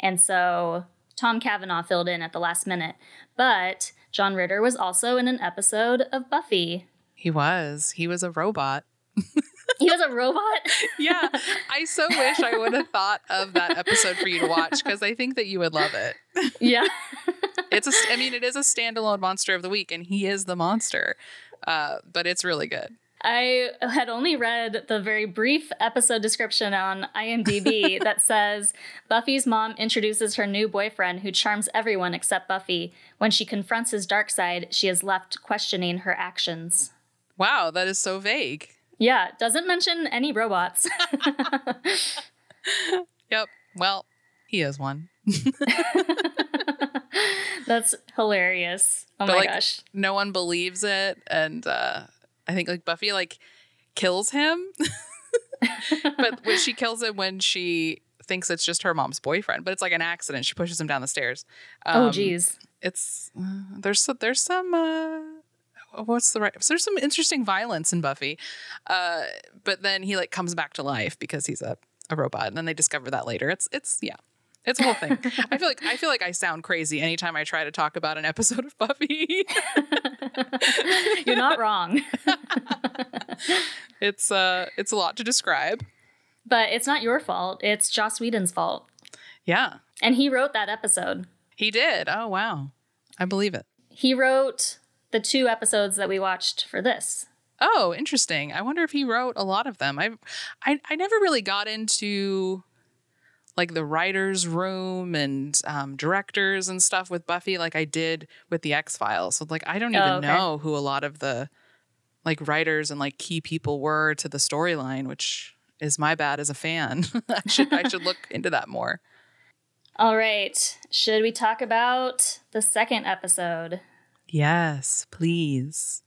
And so Tom Cavanagh filled in at the last minute. But John Ritter was also in an episode of Buffy. He was. He was a robot. (laughs) He was a robot. Yeah. (laughs) I so wish I would have thought of that episode for you to watch because I think that you would love it. yeah. (laughs) It's a, I mean, it is a standalone monster of the week, and he is the monster. Uh, but it's really good. I had only read the very brief episode description on IMDb (laughs) that says Buffy's mom introduces her new boyfriend who charms everyone except Buffy. When she confronts his dark side, she is left questioning her actions. Wow, that is so vague. Yeah, doesn't mention any robots. (laughs) (laughs) Yep. Well, he is one. (laughs) That's hilarious. Oh But, my like, gosh. No one believes it, and uh, I think like Buffy like kills him. (laughs) but when she kills him when she thinks it's just her mom's boyfriend, but it's like an accident. She pushes him down the stairs. oh, Um, geez. It's uh, there's some, there's some uh, what's the right? There's some interesting violence in Buffy, uh, but then he like comes back to life because he's a, a robot, and then they discover that later. It's it's yeah. It's a whole thing. (laughs) I feel like I feel like I sound crazy anytime I try to talk about an episode of Buffy. (laughs) You're not wrong. (laughs) it's uh it's a lot to describe. but it's not your fault. It's Joss Whedon's fault. Yeah. And he wrote that episode. He did. Oh wow. I believe it. He wrote the two episodes that we watched for this. Oh, interesting. I wonder if he wrote a lot of them. I I I never really got into like the writers room and um, directors and stuff with Buffy like I did with the X Files. So like I don't even Oh, okay. know who a lot of the like writers and like key people were to the storyline, which is my bad as a fan. (laughs) I should I should look into that more. All right. Should we talk about the second episode? Yes, please.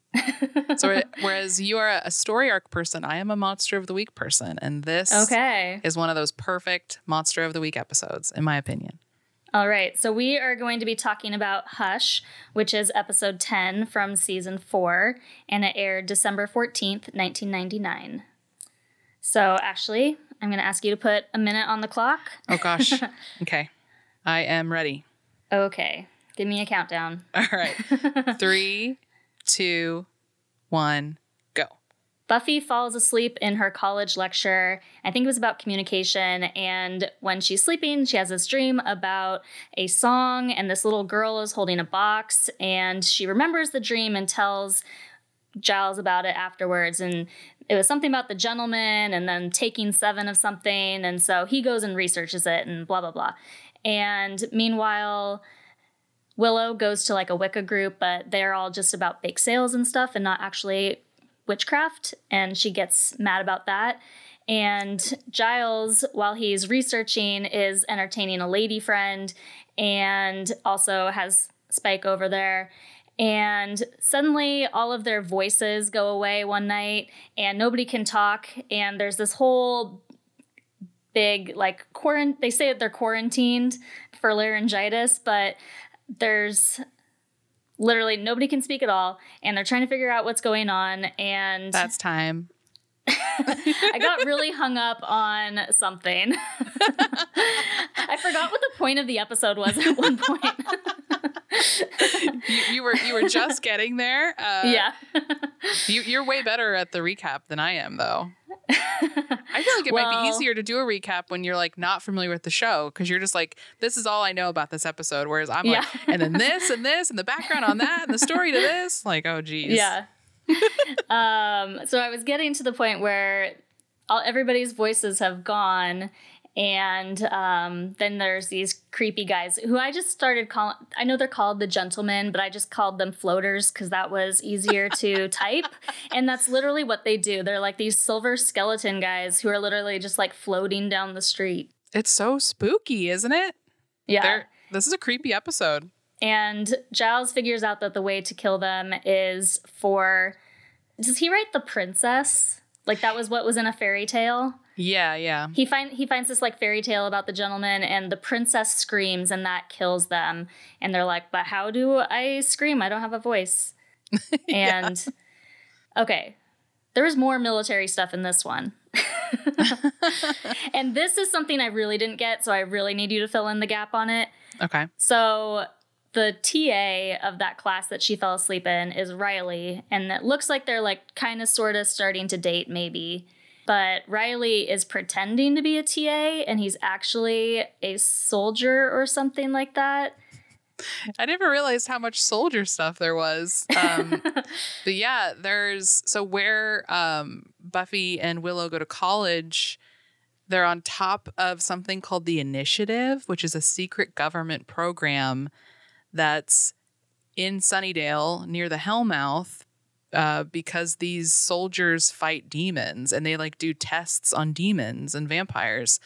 So (laughs) whereas you are a story arc person, I am a monster of the week person, and this Okay. is one of those perfect monster of the week episodes, in my opinion. All right. So we are going to be talking about Hush, which is episode 10 from season 4, and it aired December 14th, 1999. So, Ashley, I'm going to ask you to put a minute on the clock. Oh gosh. (laughs) okay. I am ready. Okay. Give me a countdown. All right. (laughs) Three, two, one, go. Buffy falls asleep in her college lecture. I think it was about communication. And when she's sleeping, she has this dream about a song, and this little girl is holding a box. And she remembers the dream and tells Giles about it afterwards. And it was something about the gentleman and then taking seven of something. And so he goes and researches it and blah, blah, blah. And meanwhile, Willow goes to like a Wicca group, but they're all just about bake sales and stuff and not actually witchcraft. And she gets mad about that. And Giles, while he's researching, is entertaining a lady friend and also has Spike over there. And suddenly, all of their voices go away one night, and nobody can talk. And there's this whole big, like, quarant. They say that they're quarantined for laryngitis, but there's literally nobody can speak at all, and they're trying to figure out what's going on. And That's time. (laughs) I got really hung up on something. (laughs) I forgot what the point of the episode was at one point. (laughs) You, you were you were just getting there. (laughs) Uh, yeah. You, you're way better at the recap than I am, though. (laughs) I feel like it might be easier to do a recap when you're like not familiar with the show because you're just like, this is all I know about this episode. Whereas I'm like, and then (laughs) this and this and the background on that and the story to this. Like, oh, geez. Yeah. um, so I was getting to the point where all everybody's voices have gone, and um, then there's these creepy guys who I just started calling. I know they're called the gentlemen, but I just called them floaters because that was easier to (laughs) type. And that's literally what they do. They're like these silver skeleton guys who are literally just like floating down the street. It's so spooky, isn't it? Yeah. They're, this is a creepy episode. And Giles figures out that the way to kill them is for. Does he write the princess? Like that was what was in a fairy tale. Yeah, yeah. He find he finds this like fairy tale about the gentleman, and the princess screams, and that kills them. And they're like, "But how do I scream? I don't have a voice." (laughs) And okay, there was more military stuff in this one. (laughs) and this is something I really didn't get, so I really need you to fill in the gap on it. Okay. So the TA of that class that she fell asleep in is Riley, and it looks like they're like kind of sort of starting to date, maybe. But Riley is pretending to be a TA, and he's actually a soldier or something like that. I never realized how much soldier stuff there was. Um, (laughs) but yeah, there's so where um, Buffy and Willow go to college, they're on top of something called the Initiative, which is a secret government program that's in Sunnydale near the Hellmouth. Uh, because these soldiers fight demons and they like do tests on demons and vampires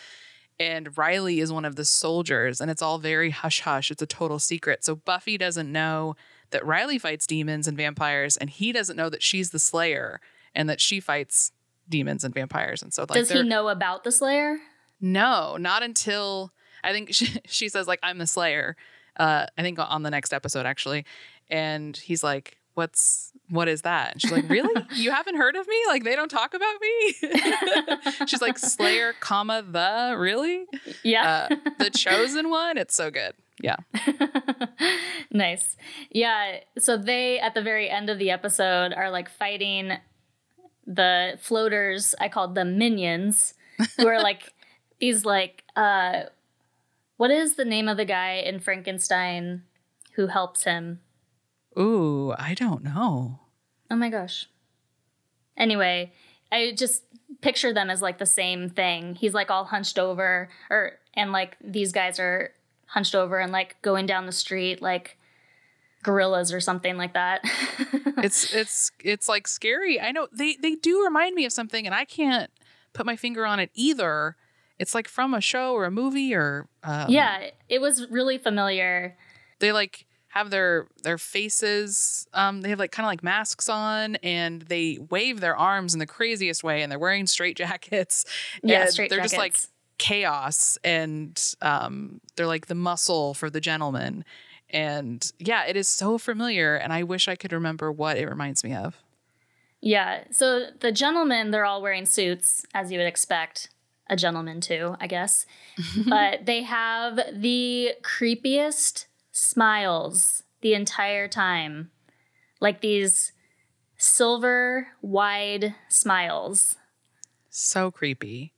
and Riley is one of the soldiers, and it's all very hush hush. It's a total secret. So Buffy doesn't know that Riley fights demons and vampires, and he doesn't know that she's the Slayer and that she fights demons and vampires. And so, like, Does he know about the Slayer? No, not until I think she, (laughs) she says like I'm the Slayer. Uh, I think on the next episode actually, and he's like, "What's what is that?" And she's like, "Really? (laughs) you haven't heard of me? Like they don't talk about me?" (laughs) she's like, "Slayer, comma the really? Yeah. Uh, (laughs) the chosen one? It's so good. Yeah. nice. Yeah. So they, at the very end of the episode, are like fighting the floaters. I called them minions, who are like these, like, uh, what is the name of the guy in Frankenstein who helps him? Ooh, I don't know. Oh my gosh. Anyway, I just picture them as like the same thing. He's like all hunched over, or and like these guys are hunched over and like going down the street like gorillas or something like that. (laughs) it's it's it's like scary. I know they they do remind me of something, and I can't put my finger on it either. It's like from a show or a movie or um, yeah, it was really familiar. They like have their their faces um they have like kind of like masks on and they wave their arms in the craziest way and they're wearing straight (laughs) jackets. Yeah straight they're jackets. just like chaos and um they're like the muscle for the gentleman. And yeah it is so familiar and i wish i could remember what it reminds me of. Yeah so the gentlemen they're all wearing suits as you would expect a gentleman too i guess. (laughs) But they have the creepiest smiles the entire time like these silver wide smiles so creepy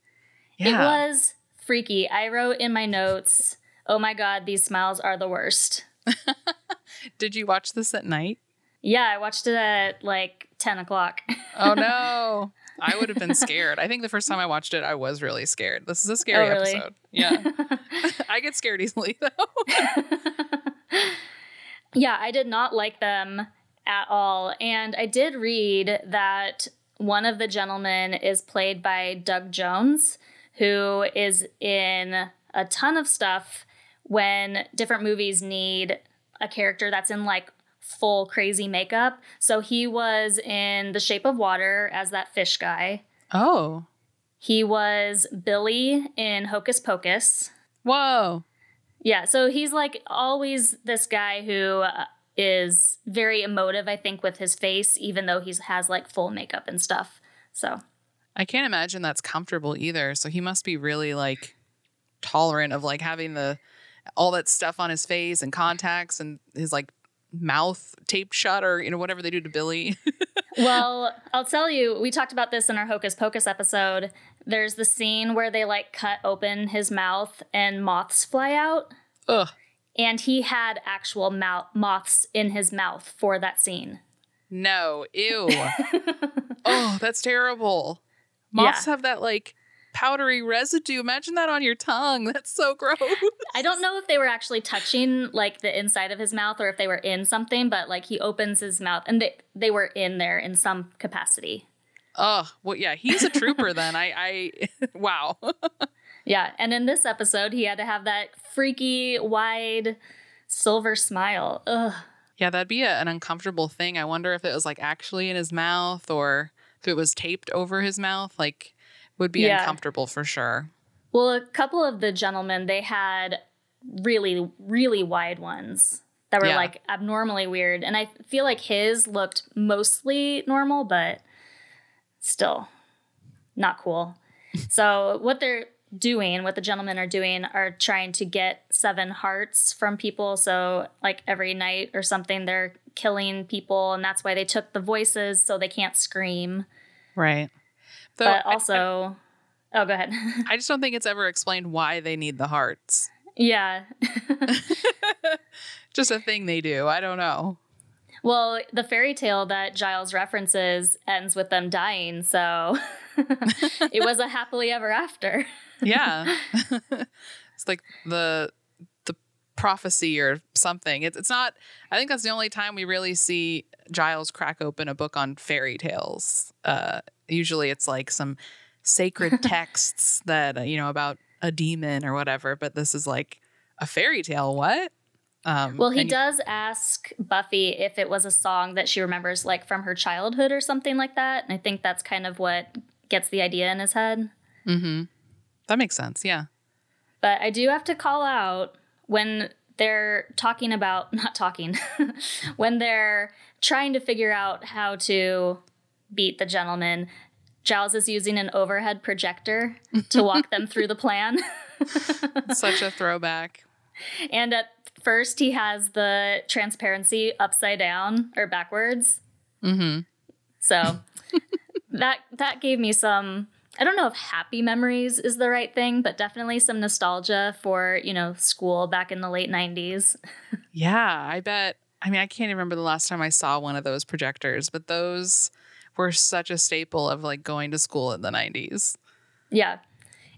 yeah it was freaky i wrote in my notes oh my god these smiles are the worst (laughs) did you watch this at night yeah i watched it at like 10 o'clock oh no (laughs) I would have been scared. I think the first time I watched it, I was really scared. This is a scary Oh, really? episode. Yeah. (laughs) I get scared easily though. (laughs) Yeah, I did not like them at all. And I did read that one of the gentlemen is played by Doug Jones, who is in a ton of stuff when different movies need a character that's in like full crazy makeup. So he was in The Shape of Water as that fish guy. Oh. He was Billy in Hocus Pocus. Whoa. Yeah, so he's like always this guy who uh, is very emotive, I think, with his face, even though he has like full makeup and stuff. So, I can't imagine that's comfortable either. So he must be really like tolerant of like having the all that stuff on his face and contacts and his like mouth taped shut or you know whatever they do to Billy. (laughs) well, I'll tell you, we talked about this in our Hocus Pocus episode. There's the scene where they like cut open his mouth and moths fly out. Ugh. And he had actual mouth moths in his mouth for that scene. No. Ew. (laughs) oh, that's terrible. Moths Yeah. have that like powdery residue. Imagine that on your tongue. (laughs) That's so gross. I don't know if they were actually touching like the inside of his mouth or if they were in something, but like he opens his mouth and they they were in there in some capacity. Oh, well, yeah, he's a trooper then. I, I, (laughs) wow. Yeah, and in this episode, he had to have that freaky wide silver smile. Ugh. Yeah, that'd be a, an uncomfortable thing. I wonder if it was like actually in his mouth or if it was taped over his mouth. Like, would be Yeah. uncomfortable for sure. Well, a couple of the gentlemen they had really really wide ones that were Yeah. like abnormally weird, and I feel like his looked mostly normal, but still not cool. (laughs) so what they're doing, what the gentlemen are doing, are trying to get seven hearts from people. So like every night or something, they're killing people, and that's why they took the voices so they can't scream. Right. Though but I- also, oh, go ahead. (laughs) I, just don't think it's ever explained why they need the hearts. yeah. (laughs) Just a thing they do. I don't know. Well, the fairy tale that Giles references ends with them dying, so (laughs) it was a happily ever after. Yeah. (laughs) it's like the the prophecy or something. It's it's not I think that's the only time we really see Giles crack open a book on fairy tales. Uh usually it's like some sacred (laughs) texts that you know about a demon or whatever, but this is like a fairy tale. What? Um Well, he does ask Buffy if it was a song that she remembers, like from her childhood or something like that. And I think that's kind of what gets the idea in his head. Mm-hmm. That makes sense. Yeah. But I do have to call out when they're talking about, (laughs) not talking, (laughs) when they're trying to figure out how to beat the gentleman, Giles is using an overhead projector to walk (laughs) them through the plan. Such a throwback. And at first, he has the transparency upside down or backwards. Mm-hmm. So (laughs) that that gave me some I don't know if happy memories is the right thing, but definitely some nostalgia for, you know, school back in the late 90s. (laughs) Yeah, I bet. I mean, I can't even remember the last time I saw one of those projectors, but those were such a staple of like going to school in the 90s. Yeah.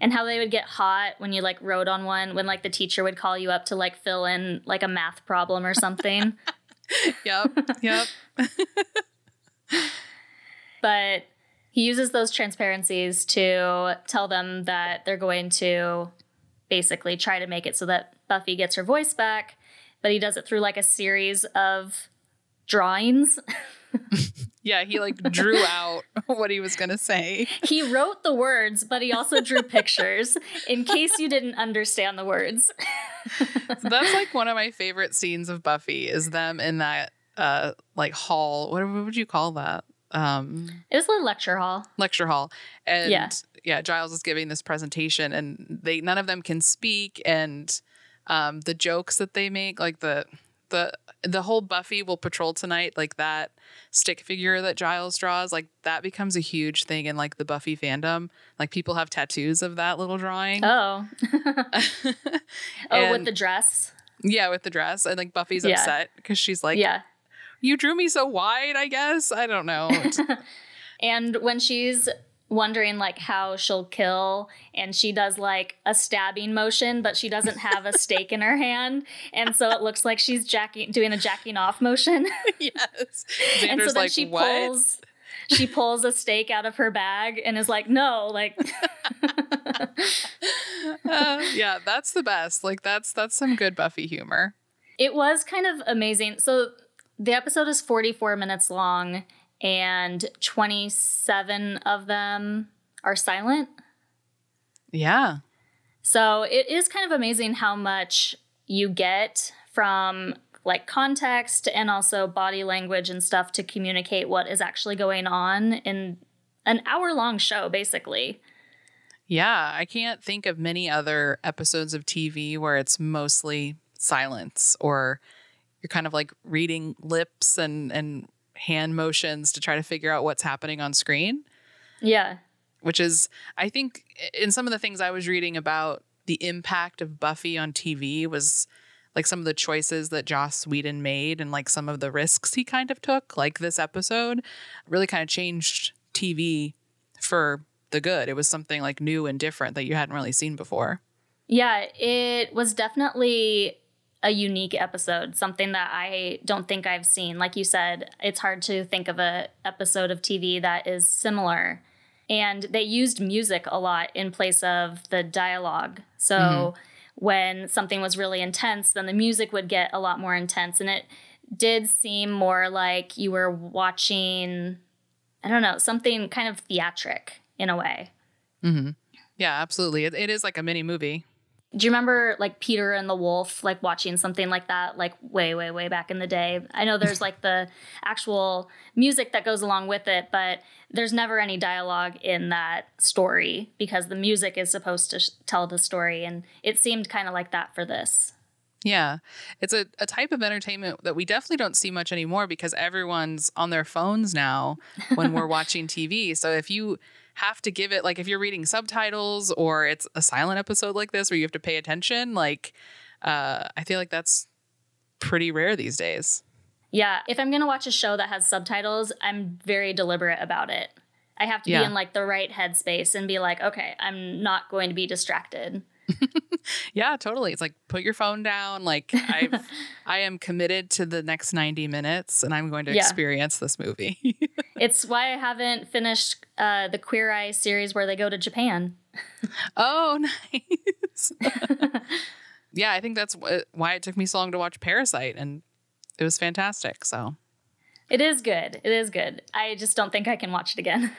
And how they would get hot when you like wrote on one, when like the teacher would call you up to like fill in like a math problem or something. (laughs) Yep. Yep. (laughs) but he uses those transparencies to tell them that they're going to basically try to make it so that Buffy gets her voice back, but he does it through like a series of drawings. (laughs) Yeah, he like drew out (laughs) what he was going to say. he wrote the words, but he also drew pictures in case you didn't understand the words. (laughs) That's like one of my favorite scenes of Buffy is them in that uh like hall. What, what would you call that? Um It was a lecture hall. lecture hall. And Yeah. yeah, Giles is giving this presentation and they none of them can speak and um the jokes that they make like the the the whole Buffy will patrol tonight like that stick figure that Giles draws like that becomes a huge thing in like the Buffy fandom. Like people have tattoos of that little drawing. Oh. (laughs) (laughs) oh, with the dress. Yeah, with the dress. And like Buffy's Yeah. upset because she's like, yeah. You drew me so wide, I guess. I don't know. (laughs) And when she's wondering like how she'll kill and she does like a stabbing motion but she doesn't have a stake in her (laughs) hand and so it looks like she's jacking doing a jacking off motion (laughs) yes. (laughs) and so then like, she what? pulls she pulls a stake out of her bag and is like no like Uh, yeah, that's the best. Like that's that's some good Buffy humor. It was kind of amazing. So the episode is 44 minutes long and 27 of them are silent. Yeah. So it is kind of amazing how much you get from like context and also body language and stuff to communicate what is actually going on in an hour long show basically. Yeah, I can't think of many other episodes of TV where it's mostly silence or you're kind of like reading lips and and hand motions to try to figure out what's happening on screen. Yeah. which is I think in some of the things I was reading about the impact of Buffy on TV was like some of the choices that Joss Whedon made and like some of the risks he kind of took, like this episode, really kind of changed TV for the good. It was something like new and different that you hadn't really seen before. Yeah, it was definitely a unique episode, something that I don't think I've seen. Like you said, it's hard to think of a episode of TV that is similar. And they used music a lot in place of the dialogue. So mm-hmm. when something was really intense, then the music would get a lot more intense and it did seem more like you were watching I don't know, something kind of theatric in a way. Mm-hmm. Yeah, absolutely. It, it is like a mini movie. Do you remember like Peter and the Wolf, like watching something like that, like way, way, way back in the day? I know there's like the actual music that goes along with it, but there's never any dialogue in that story because the music is supposed to sh- tell the story. And it seemed kind of like that for this. Yeah. It's a, a type of entertainment that we definitely don't see much anymore because everyone's on their phones now when we're (laughs) watching TV. So if you have to give it, like if you're reading subtitles or it's a silent episode like this where you have to pay attention, like uh, I feel like that's pretty rare these days. Yeah. If I'm going to watch a show that has subtitles, I'm very deliberate about it. I have to Yeah. be in like the right headspace and be like, okay, I'm not going to be distracted. (laughs) Yeah, totally. It's like put your phone down. Like I've, (laughs) I am committed to the next 90 minutes and I'm going to Yeah. experience this movie. (laughs) It's why I haven't finished uh, the Queer Eye series where they go to Japan. Oh, nice. yeah, I think that's why it took me so long to watch Parasite, and it was fantastic. So It is good. It is good. I just don't think I can watch it again.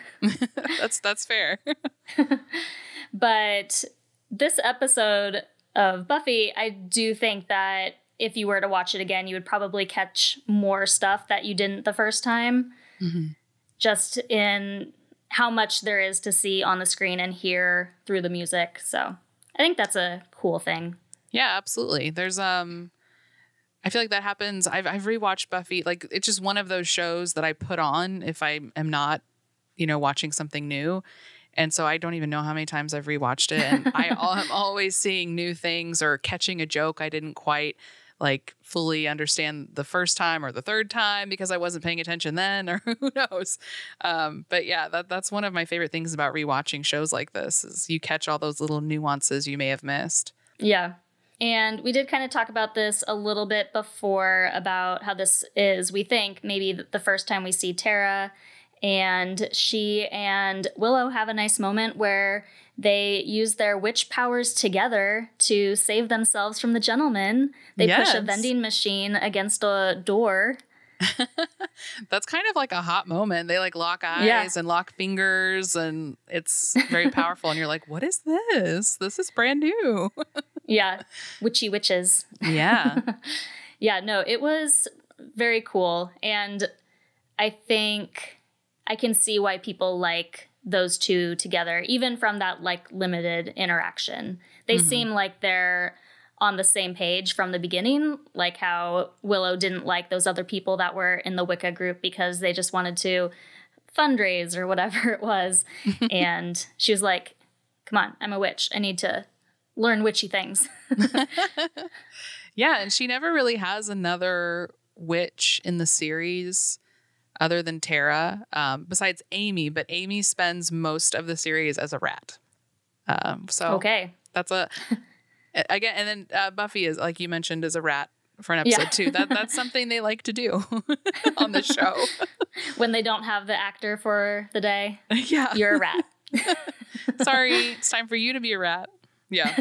that's that's fair. but this episode of Buffy, I do think that if you were to watch it again, you would probably catch more stuff that you didn't the first time. Mm-hmm. Just in how much there is to see on the screen and hear through the music. So I think that's a cool thing. Yeah, absolutely. There's um I feel like that happens. I've I've rewatched Buffy. Like it's just one of those shows that I put on if I am not, you know, watching something new. And so I don't even know how many times I've rewatched it. And I am (laughs) always seeing new things or catching a joke I didn't quite like fully understand the first time or the third time because I wasn't paying attention then, or (laughs) who knows. Um, but yeah, that that's one of my favorite things about rewatching shows like this is you catch all those little nuances you may have missed. Yeah. And we did kind of talk about this a little bit before about how this is, we think, maybe the first time we see Tara. And she and Willow have a nice moment where they use their witch powers together to save themselves from the gentleman. They yes. push a vending machine against a door. (laughs) That's kind of like a hot moment. They like lock eyes yeah. and lock fingers, and it's very (laughs) powerful. and you're like, what is this? This is brand new. (laughs) yeah. Witchy witches. Yeah. yeah, no, it was very cool. And I think I can see why people like those two together, even from that like limited interaction. They mm-hmm. seem like they're on the same page from the beginning, like how Willow didn't like those other people that were in the Wicca group because they just wanted to fundraise or whatever (laughs) it was. (laughs) and she was like, Come on, I'm a witch. I need to learn witchy things. (laughs) yeah, and she never really has another witch in the series other than Tara, um, besides Amy, but Amy spends most of the series as a rat. Um, so okay, that's a (laughs) again, and then uh, Buffy is like you mentioned is a rat for an episode yeah. too. That that's something they like to do (laughs) on the (laughs) show when they don't have the actor for the day. Yeah, you're a rat. Sorry, it's time for you to be a rat. Yeah.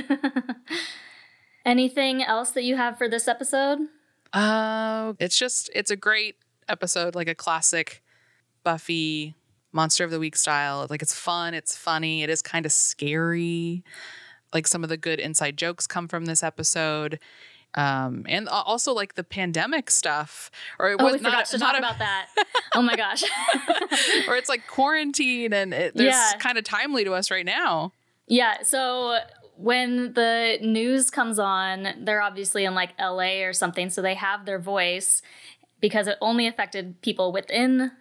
Anything else that you have for this episode? Uh, it's just it's a great episode, like a classic Buffy monster of the week style. Like it's fun, it's funny, it is kind of scary. Like some of the good inside jokes come from this episode. Um, and also like the pandemic stuff, or it oh, was not, to talk a, about that. (laughs) oh my gosh! or it's like quarantine, and it, there's yeah. kind of timely to us right now. Yeah. So when the news comes on, they're obviously in like LA or something, so they have their voice, because it only affected people within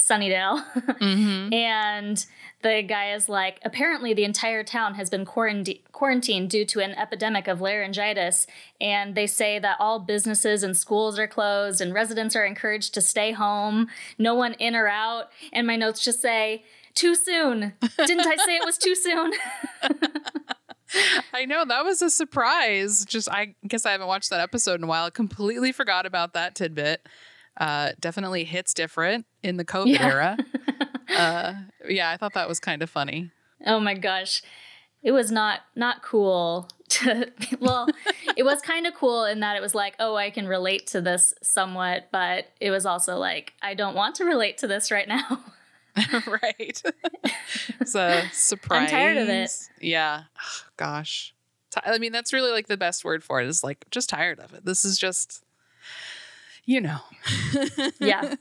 Sunnydale. Mm-hmm. (laughs) and the guy is like, apparently the entire town has been quarant- quarantined due to an epidemic of laryngitis. And they say that all businesses and schools are closed and residents are encouraged to stay home, no one in or out. And my notes just say, too soon. (laughs) Didn't I say it was too soon? (laughs) (laughs) I know that was a surprise. Just I guess I haven't watched that episode in a while. I completely forgot about that tidbit. Uh, definitely hits different in the COVID yeah. era. (laughs) uh, yeah, I thought that was kind of funny. Oh my gosh, it was not not cool. (laughs) To, well, it was kind of cool in that it was like, oh, I can relate to this somewhat, but it was also like, I don't want to relate to this right now. (laughs) right. (laughs) it's a surprise. I'm tired of it. Yeah. Oh, gosh. I mean, that's really like the best word for it is like just tired of it. This is just, you know. (laughs) yeah.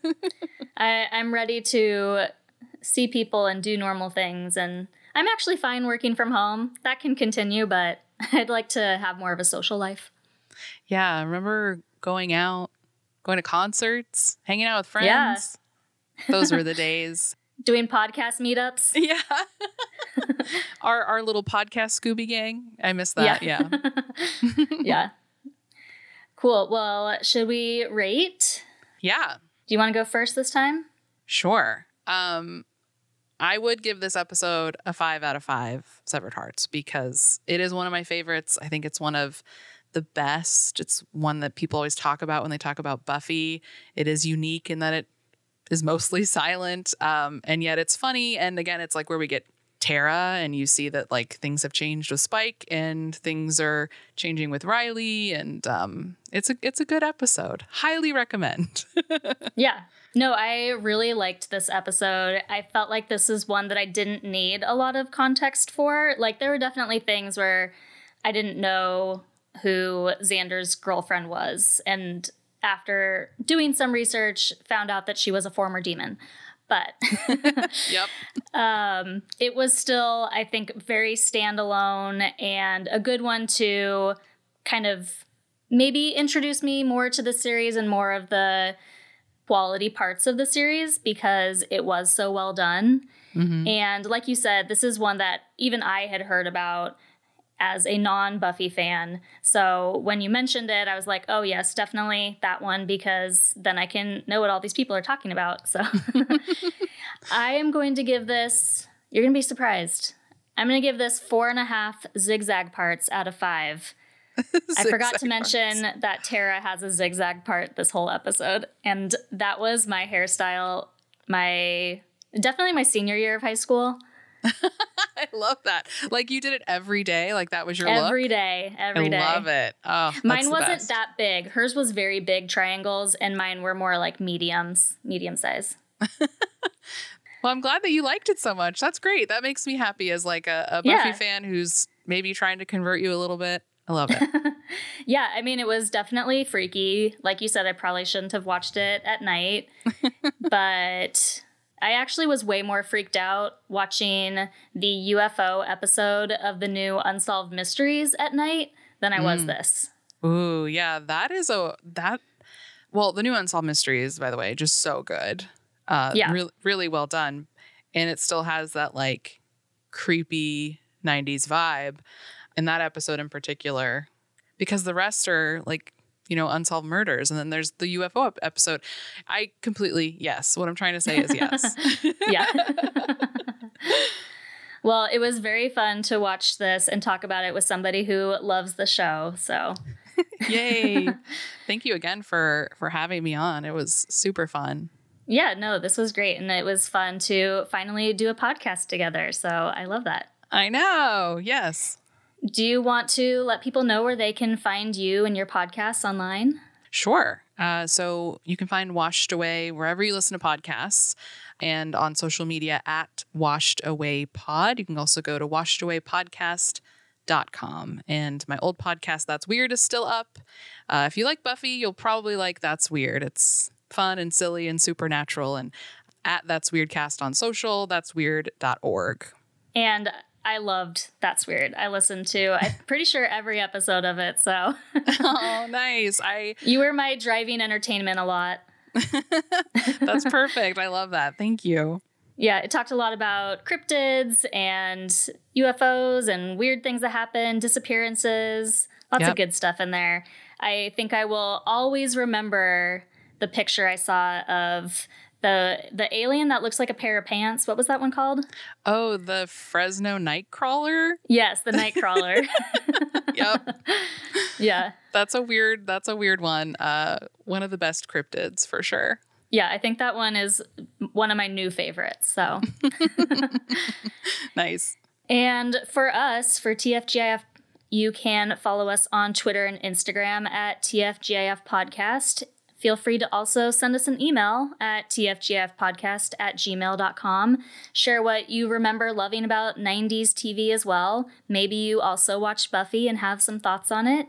I, I'm ready to see people and do normal things. And I'm actually fine working from home. That can continue, but I'd like to have more of a social life. Yeah. I remember going out, going to concerts, hanging out with friends. Yeah. Those were the days doing podcast meetups. (laughs) Yeah. (laughs) our our little podcast Scooby gang. I miss that. Yeah. Yeah. (laughs) yeah. Cool. Well, should we rate? Yeah. Do you want to go first this time? Sure. Um I would give this episode a 5 out of 5 Severed Hearts because it is one of my favorites. I think it's one of the best. It's one that people always talk about when they talk about Buffy. It is unique in that it is mostly (laughs) silent. Um, and yet it's funny. And again, it's like where we get Tara and you see that like things have changed with Spike and things are changing with Riley and um, it's a it's a good episode. Highly recommend. (laughs) yeah. No, I really liked this episode. I felt like this is one that I didn't need a lot of context for. Like, there were definitely things where I didn't know who Xander's girlfriend was. And after doing some research, found out that she was a former demon. But (laughs) Yep. um, it was still, I think, very standalone and a good one to kind of maybe introduce me more to the series and more of the quality parts of the series because it was so well done. And like you said, this is one that even I had heard about as a non Buffy fan. So when you mentioned it, I was like, oh, yes, definitely that one because then I can know what all these people are talking about. So (laughs) I am going to give this, you're going to be surprised. I'm going to give this four and a half zigzag parts out of five. (laughs) I forgot to mention parts. that Tara has a zigzag part this whole episode. And that was my hairstyle, my definitely my senior year of high school. (laughs) I love that. Like you did it every day. Like that was your Every look. day, every I day. love it. Oh, Mine wasn't best. that big. Hers was very big triangles, and mine were more like mediums, medium size. (laughs) Well, I'm glad that you liked it so much. That's great. That makes me happy as like a, a Buffy Yeah. fan who's maybe trying to convert you a little bit. I love it. (laughs) Yeah, I mean, it was definitely freaky. Like you said, I probably shouldn't have watched it at night, but I actually was way more freaked out watching the UFO episode of the new Unsolved Mysteries at night than I was this. Ooh, yeah, that is a that. Well, the new Unsolved Mysteries, by the way, just so good. Uh, Yeah. really, really well done, and it still has that like creepy '90s vibe in that episode in particular, because the rest are like you know unsolved murders, and then there's the UFO episode. I completely yes. What I'm trying to say is yes. (laughs) Yeah. (laughs) well, it was very fun to watch this and talk about it with somebody who loves the show. So, (laughs) Yay! Thank you again for for having me on. It was super fun. yeah, no, this was great. And it was fun to finally do a podcast together. So, I love that. I know. Yes. Do you want to let people know where they can find you and your podcasts online? Sure. Uh, so you can find Washed Away wherever you listen to podcasts and on social media at Washed Away Pod. You can also go to washedawaypodcast.com. And my old podcast, That's Weird, is still up. Uh, if you like Buffy, you'll probably like That's Weird. It's fun and silly and supernatural. And at That's Weird Cast on social, that's weird.org. And I loved That's Weird. I listened to, I'm (laughs) pretty sure every episode of it. So, oh, nice. (laughs) I you were my driving entertainment a lot. (laughs) that's perfect. I love that. Thank you. Yeah, it talked a lot about cryptids and UFOs and weird things that happen, disappearances, lots Yep. of good stuff in there. I think I will always remember the picture I saw of the the alien that looks like a pair of pants. What was that one called? Oh, the Fresno Nightcrawler. Yes, the Nightcrawler. (laughs) Yep. (laughs) yeah. That's a weird that's a weird one. Uh one of the best cryptids for sure. Yeah, I think that one is one of my new favorites. So (laughs) Nice. And for us, for TFGIF, you can follow us on Twitter and Instagram at TFGIF Podcast. Feel free to also send us an email at tfgfpodcast at gmail.com. Share what you remember loving about 90s TV as well. Maybe you also watched Buffy and have some thoughts on it.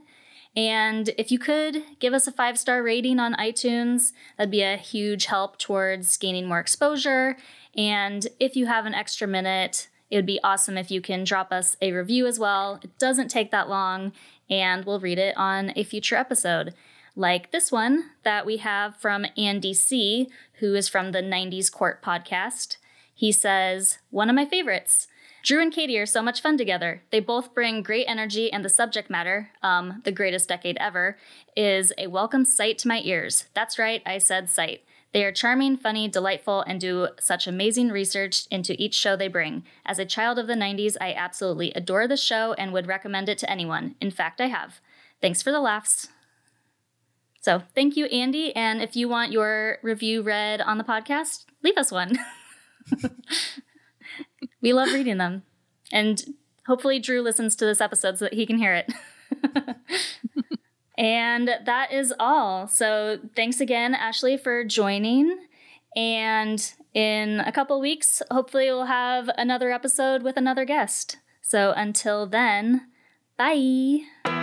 And if you could give us a five star rating on iTunes, that'd be a huge help towards gaining more exposure. And if you have an extra minute, it would be awesome if you can drop us a review as well. It doesn't take that long, and we'll read it on a future episode. Like this one that we have from Andy C., who is from the 90s Court podcast. He says, One of my favorites. Drew and Katie are so much fun together. They both bring great energy, and the subject matter, um, the greatest decade ever, is a welcome sight to my ears. That's right, I said sight. They are charming, funny, delightful, and do such amazing research into each show they bring. As a child of the 90s, I absolutely adore the show and would recommend it to anyone. In fact, I have. Thanks for the laughs. So, thank you, Andy. And if you want your review read on the podcast, leave us one. (laughs) we love reading them. And hopefully, Drew listens to this episode so that he can hear it. (laughs) and that is all. So, thanks again, Ashley, for joining. And in a couple weeks, hopefully, we'll have another episode with another guest. So until then, bye.